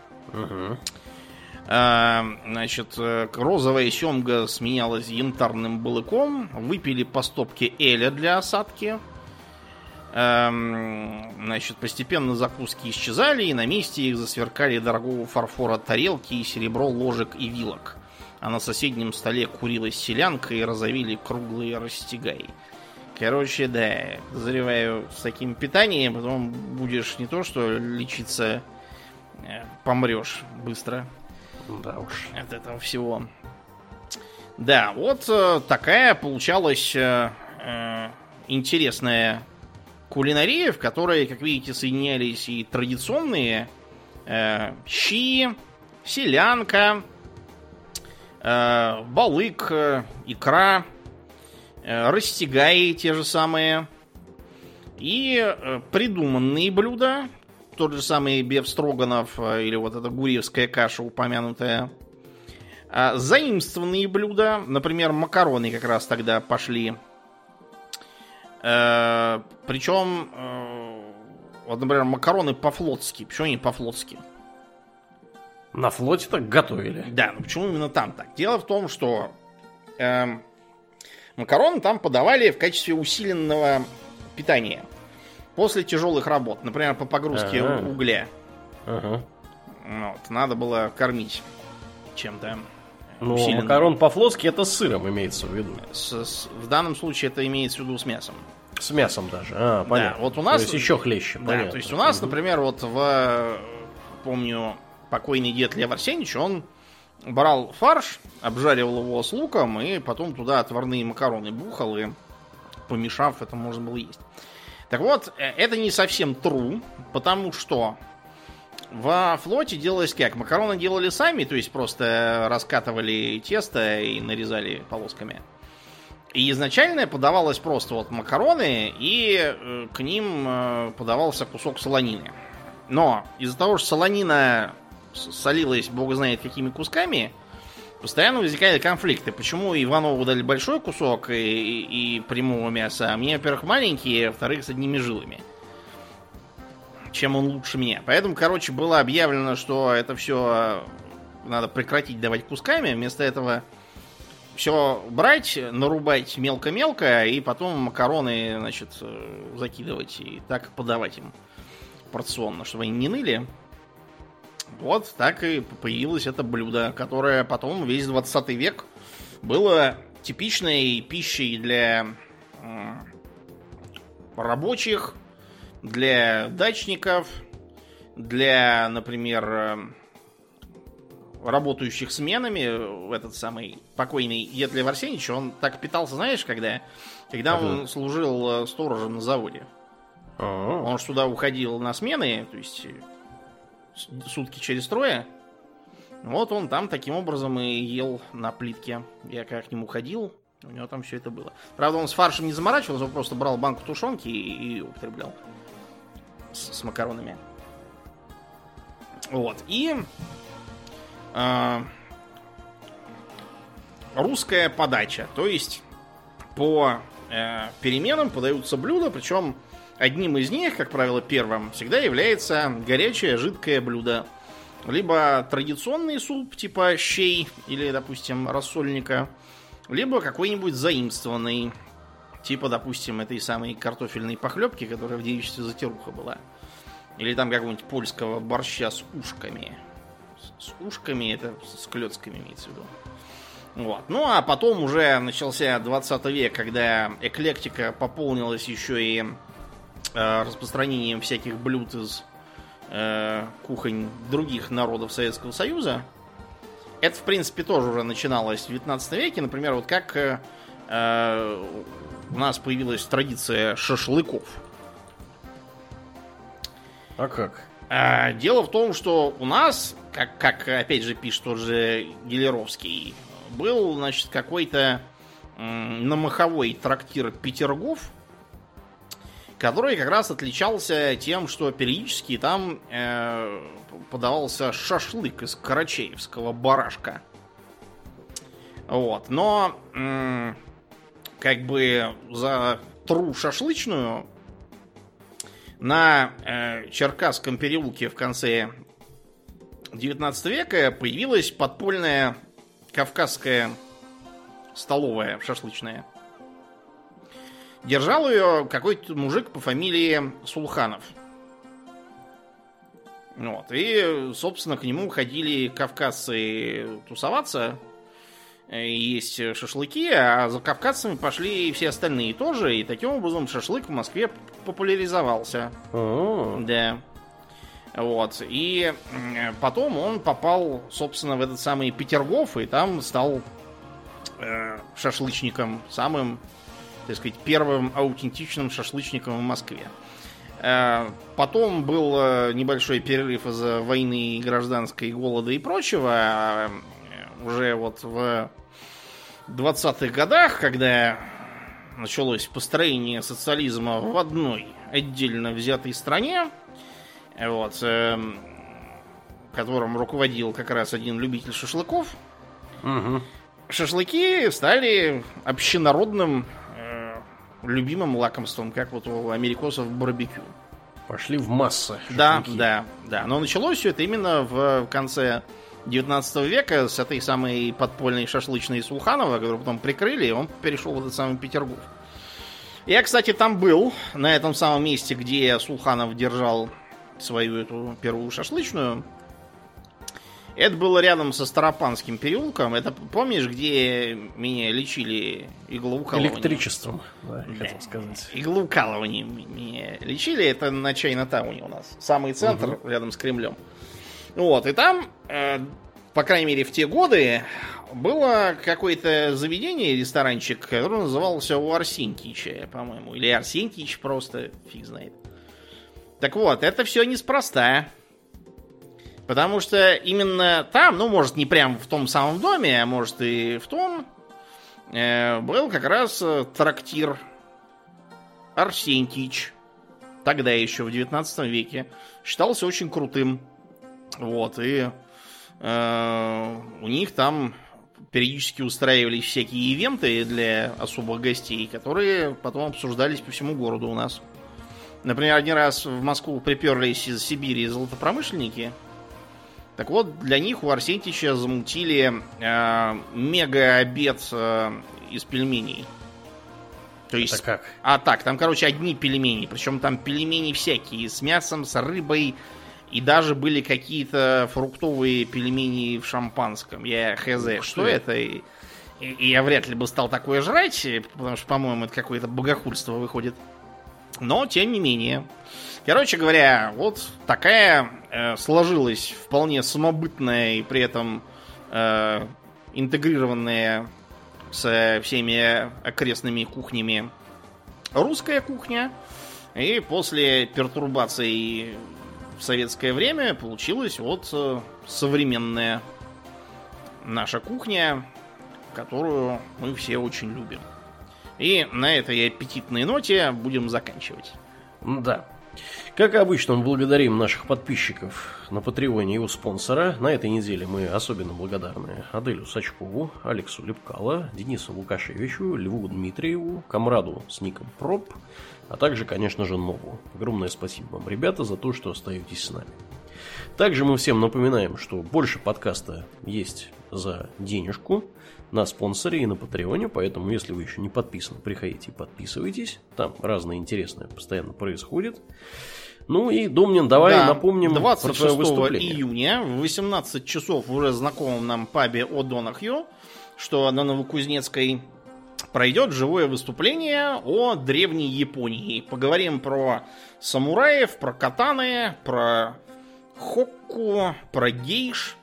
А, Значит, э, розовая семга сменялась янтарным балыком. Выпили по стопке эля для осадки. Эм, Значит, постепенно закуски исчезали, и на месте их засверкали дорогого фарфора тарелки и серебро ложек и вилок. А на соседнем столе курилась селянка и разовили круглые растягаи. Короче, да, подозреваю, с таким питанием потом будешь не то что лечиться, э, помрешь быстро Да уж. от этого всего. Да, вот э, такая получалась э, э, интересная кулинария, в которой, как видите, соединялись и традиционные э, щи, селянка, э, балык, икра, растягаи те же самые, и э, придуманные блюда, тот же самый Беф Строганов э, или вот эта гурьевская каша упомянутая. А заимствованные блюда, например, макароны как раз тогда пошли. Э, причем, э, вот, например, макароны по-флотски. Почему они по-флотски? На флоте так готовили. Да, ну почему именно там так? Дело в том, что эм, макароны там подавали в качестве усиленного питания. После тяжелых работ, например, по погрузке Ага. угля. Ага. Вот, надо было кормить чем-то. Ну, усиленным. макарон по-флотски это с сыром имеется в виду. С- с- в данном случае это имеется в виду с мясом. С мясом даже. А, понятно. вот у нас- То есть еще хлеще, Да, понятно. то есть у нас, например, вот в, помню, покойный дед Лев Арсеньевич, он брал фарш, обжаривал его с луком, и потом туда отварные макароны бухал, и помешав, это можно было есть. Так вот, э, это не совсем true, потому что во флоте делалось как? Макароны делали сами, то есть просто раскатывали тесто и нарезали полосками. И изначально подавалось просто вот макароны, и э, к ним э, подавался кусок солонины. Но из-за того, что солонина солилась бог знает какими кусками, постоянно возникали конфликты. Почему Иванову дали большой кусок и, и- и прямого мяса, а мне, во-первых, маленький, а во-вторых, с одними жилами. Чем он лучше меня. Поэтому, короче, было объявлено, что это все надо прекратить давать кусками. Вместо этого все брать, нарубать мелко-мелко, и потом макароны, значит, э, закидывать и так подавать им порционно, чтобы они не ныли. Вот так и появилось это блюдо, которое потом весь 20 век было типичной пищей для рабочих, для дачников, для, например, работающих сменами, этот самый покойный дед Лев Арсеньевич, он так питался, знаешь, когда? Когда ага. он служил э, сторожем на заводе. А-а-а. Он же туда уходил на смены, то есть сутки через трое. Вот он там таким образом и ел на плитке. Я как к нему ходил, у него там все это было. Правда, он с фаршем не заморачивался, он просто брал банку тушенки и, и употреблял с, с макаронами. Вот. И э, русская подача. То есть по э, переменам подаются блюда, причем одним из них, как правило, первым, всегда является горячее жидкое блюдо. Либо традиционный суп типа щей или, допустим, рассольника, либо какой-нибудь заимствованный, типа, допустим, этой самой картофельной похлебки, которая в девичестве затируха была. Или там какого-нибудь польского борща с ушками. С ушками, это с клетками имеется в виду. Вот. Ну а потом уже начался 20 век, когда эклектика пополнилась еще и распространением всяких блюд из э, кухонь других народов Советского Союза. Это, в принципе, тоже уже начиналось в 19 веке. Например, вот как э, э, у нас появилась традиция шашлыков. А как? Дело в том, что у нас, как, как опять же пишет тот же Гелеровский, был, значит, какой-то на маховой трактир Петергоф, который как раз отличался тем, что периодически там э, подавался шашлык из карачеевского барашка. Вот. Но м, как бы за тру шашлычную на э, Черкасском переулке в конце 19 века появилась подпольная кавказская столовая шашлычная. Держал ее какой-то мужик по фамилии Сулханов. Вот. И, собственно, к нему ходили кавказцы тусоваться – есть шашлыки, а за кавказцами пошли и все остальные тоже, и таким образом шашлык в Москве популяризовался. О. Да. Вот. И потом он попал, собственно, в этот самый Петергоф, и там стал э, шашлычником, самым, так сказать, первым аутентичным шашлычником в Москве. Э, потом был э, небольшой перерыв из-за войны, гражданской, голода и прочего. А уже вот в 20-х годах, когда началось построение социализма в одной отдельно взятой стране, вот, э, которым руководил как раз один любитель шашлыков, угу. шашлыки стали общенародным э, любимым лакомством, как вот у америкосов барбекю. Пошли в массы. Да, да, да. Но началось все это именно в конце 19 века с этой самой подпольной шашлычной Сулханова, которую потом прикрыли, он перешел в этот самый Петергоф. Я, кстати, там был, на этом самом месте, где Сулханов держал свою эту первую шашлычную. Это было рядом со Старопанским переулком. Это помнишь, где меня лечили иглоукалыванием? Электричеством, да, да. хотел сказать. Иглоукалыванием меня лечили. Это на Чайна-тауне у нас. Самый центр, угу. рядом с Кремлем. Вот, и там, э, по крайней мере, в те годы было какое-то заведение, ресторанчик, который назывался у Арсентича, по-моему. Или Арсентич просто, фиг знает. Так вот, это все неспроста. Потому что именно там, ну, может, не прям в том самом доме, а может и в том, э, был как раз трактир Арсентич. Тогда еще, в 19 веке. Считался очень крутым. Вот, и э, у них там периодически устраивались всякие ивенты для особых гостей, которые потом обсуждались по всему городу у нас. Например, один раз в Москву приперлись из Сибири золотопромышленники. Так вот, для них у Арсентича замутили э, мега-обед э, из пельменей. То есть, Это как? А так, там, короче, одни пельмени. Причем там пельмени всякие. С мясом, с рыбой, И даже были какие-то фруктовые пельмени в шампанском. Я хз, что это? И, и я вряд ли бы стал такое жрать, потому что, по-моему, это какое-то богохульство выходит. Но, тем не менее. Короче говоря, вот такая э, сложилась вполне самобытная и при этом э, интегрированная со всеми окрестными кухнями русская кухня. И после пертурбаций в советское время получилась вот э, современная наша кухня, которую мы все очень любим. И на этой аппетитной ноте будем заканчивать. Да. Как обычно, мы благодарим наших подписчиков на Патреоне и у спонсора. На этой неделе мы особенно благодарны Аделю Сачкову, Алексу Лепкало, Денису Лукашевичу, Льву Дмитриеву, Камраду с ником Проб, а также, конечно же, Нову. Огромное спасибо вам, ребята, за то, что остаетесь с нами. Также мы всем напоминаем, что больше подкаста есть за денежку на спонсоре и на Патреоне, поэтому если вы еще не подписаны, приходите и подписывайтесь. Там разное интересное постоянно происходит. Ну и, Домнин, давай да, напомним 26 про твое выступление. июня в 18 часов в уже знакомом нам пабе о Донахью, что на Новокузнецкой пройдет живое выступление о древней Японии. Поговорим про самураев, про катаны, про хокку, про гейш,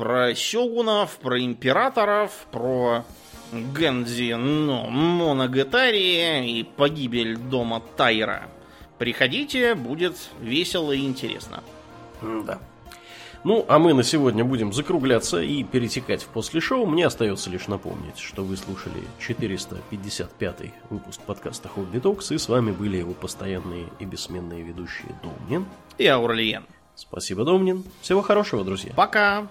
про сёгунов, про императоров, про Гэнзи, но Моногатари и погибель дома Тайра. Приходите, будет весело и интересно. Да. Ну, а мы на сегодня будем закругляться и перетекать в после шоу. Мне остается лишь напомнить, что вы слушали 455 выпуск подкаста Хобби Токс, и с вами были его постоянные и бессменные ведущие Домнин и Аурлиен. Спасибо, Домнин. Всего хорошего, друзья. Пока.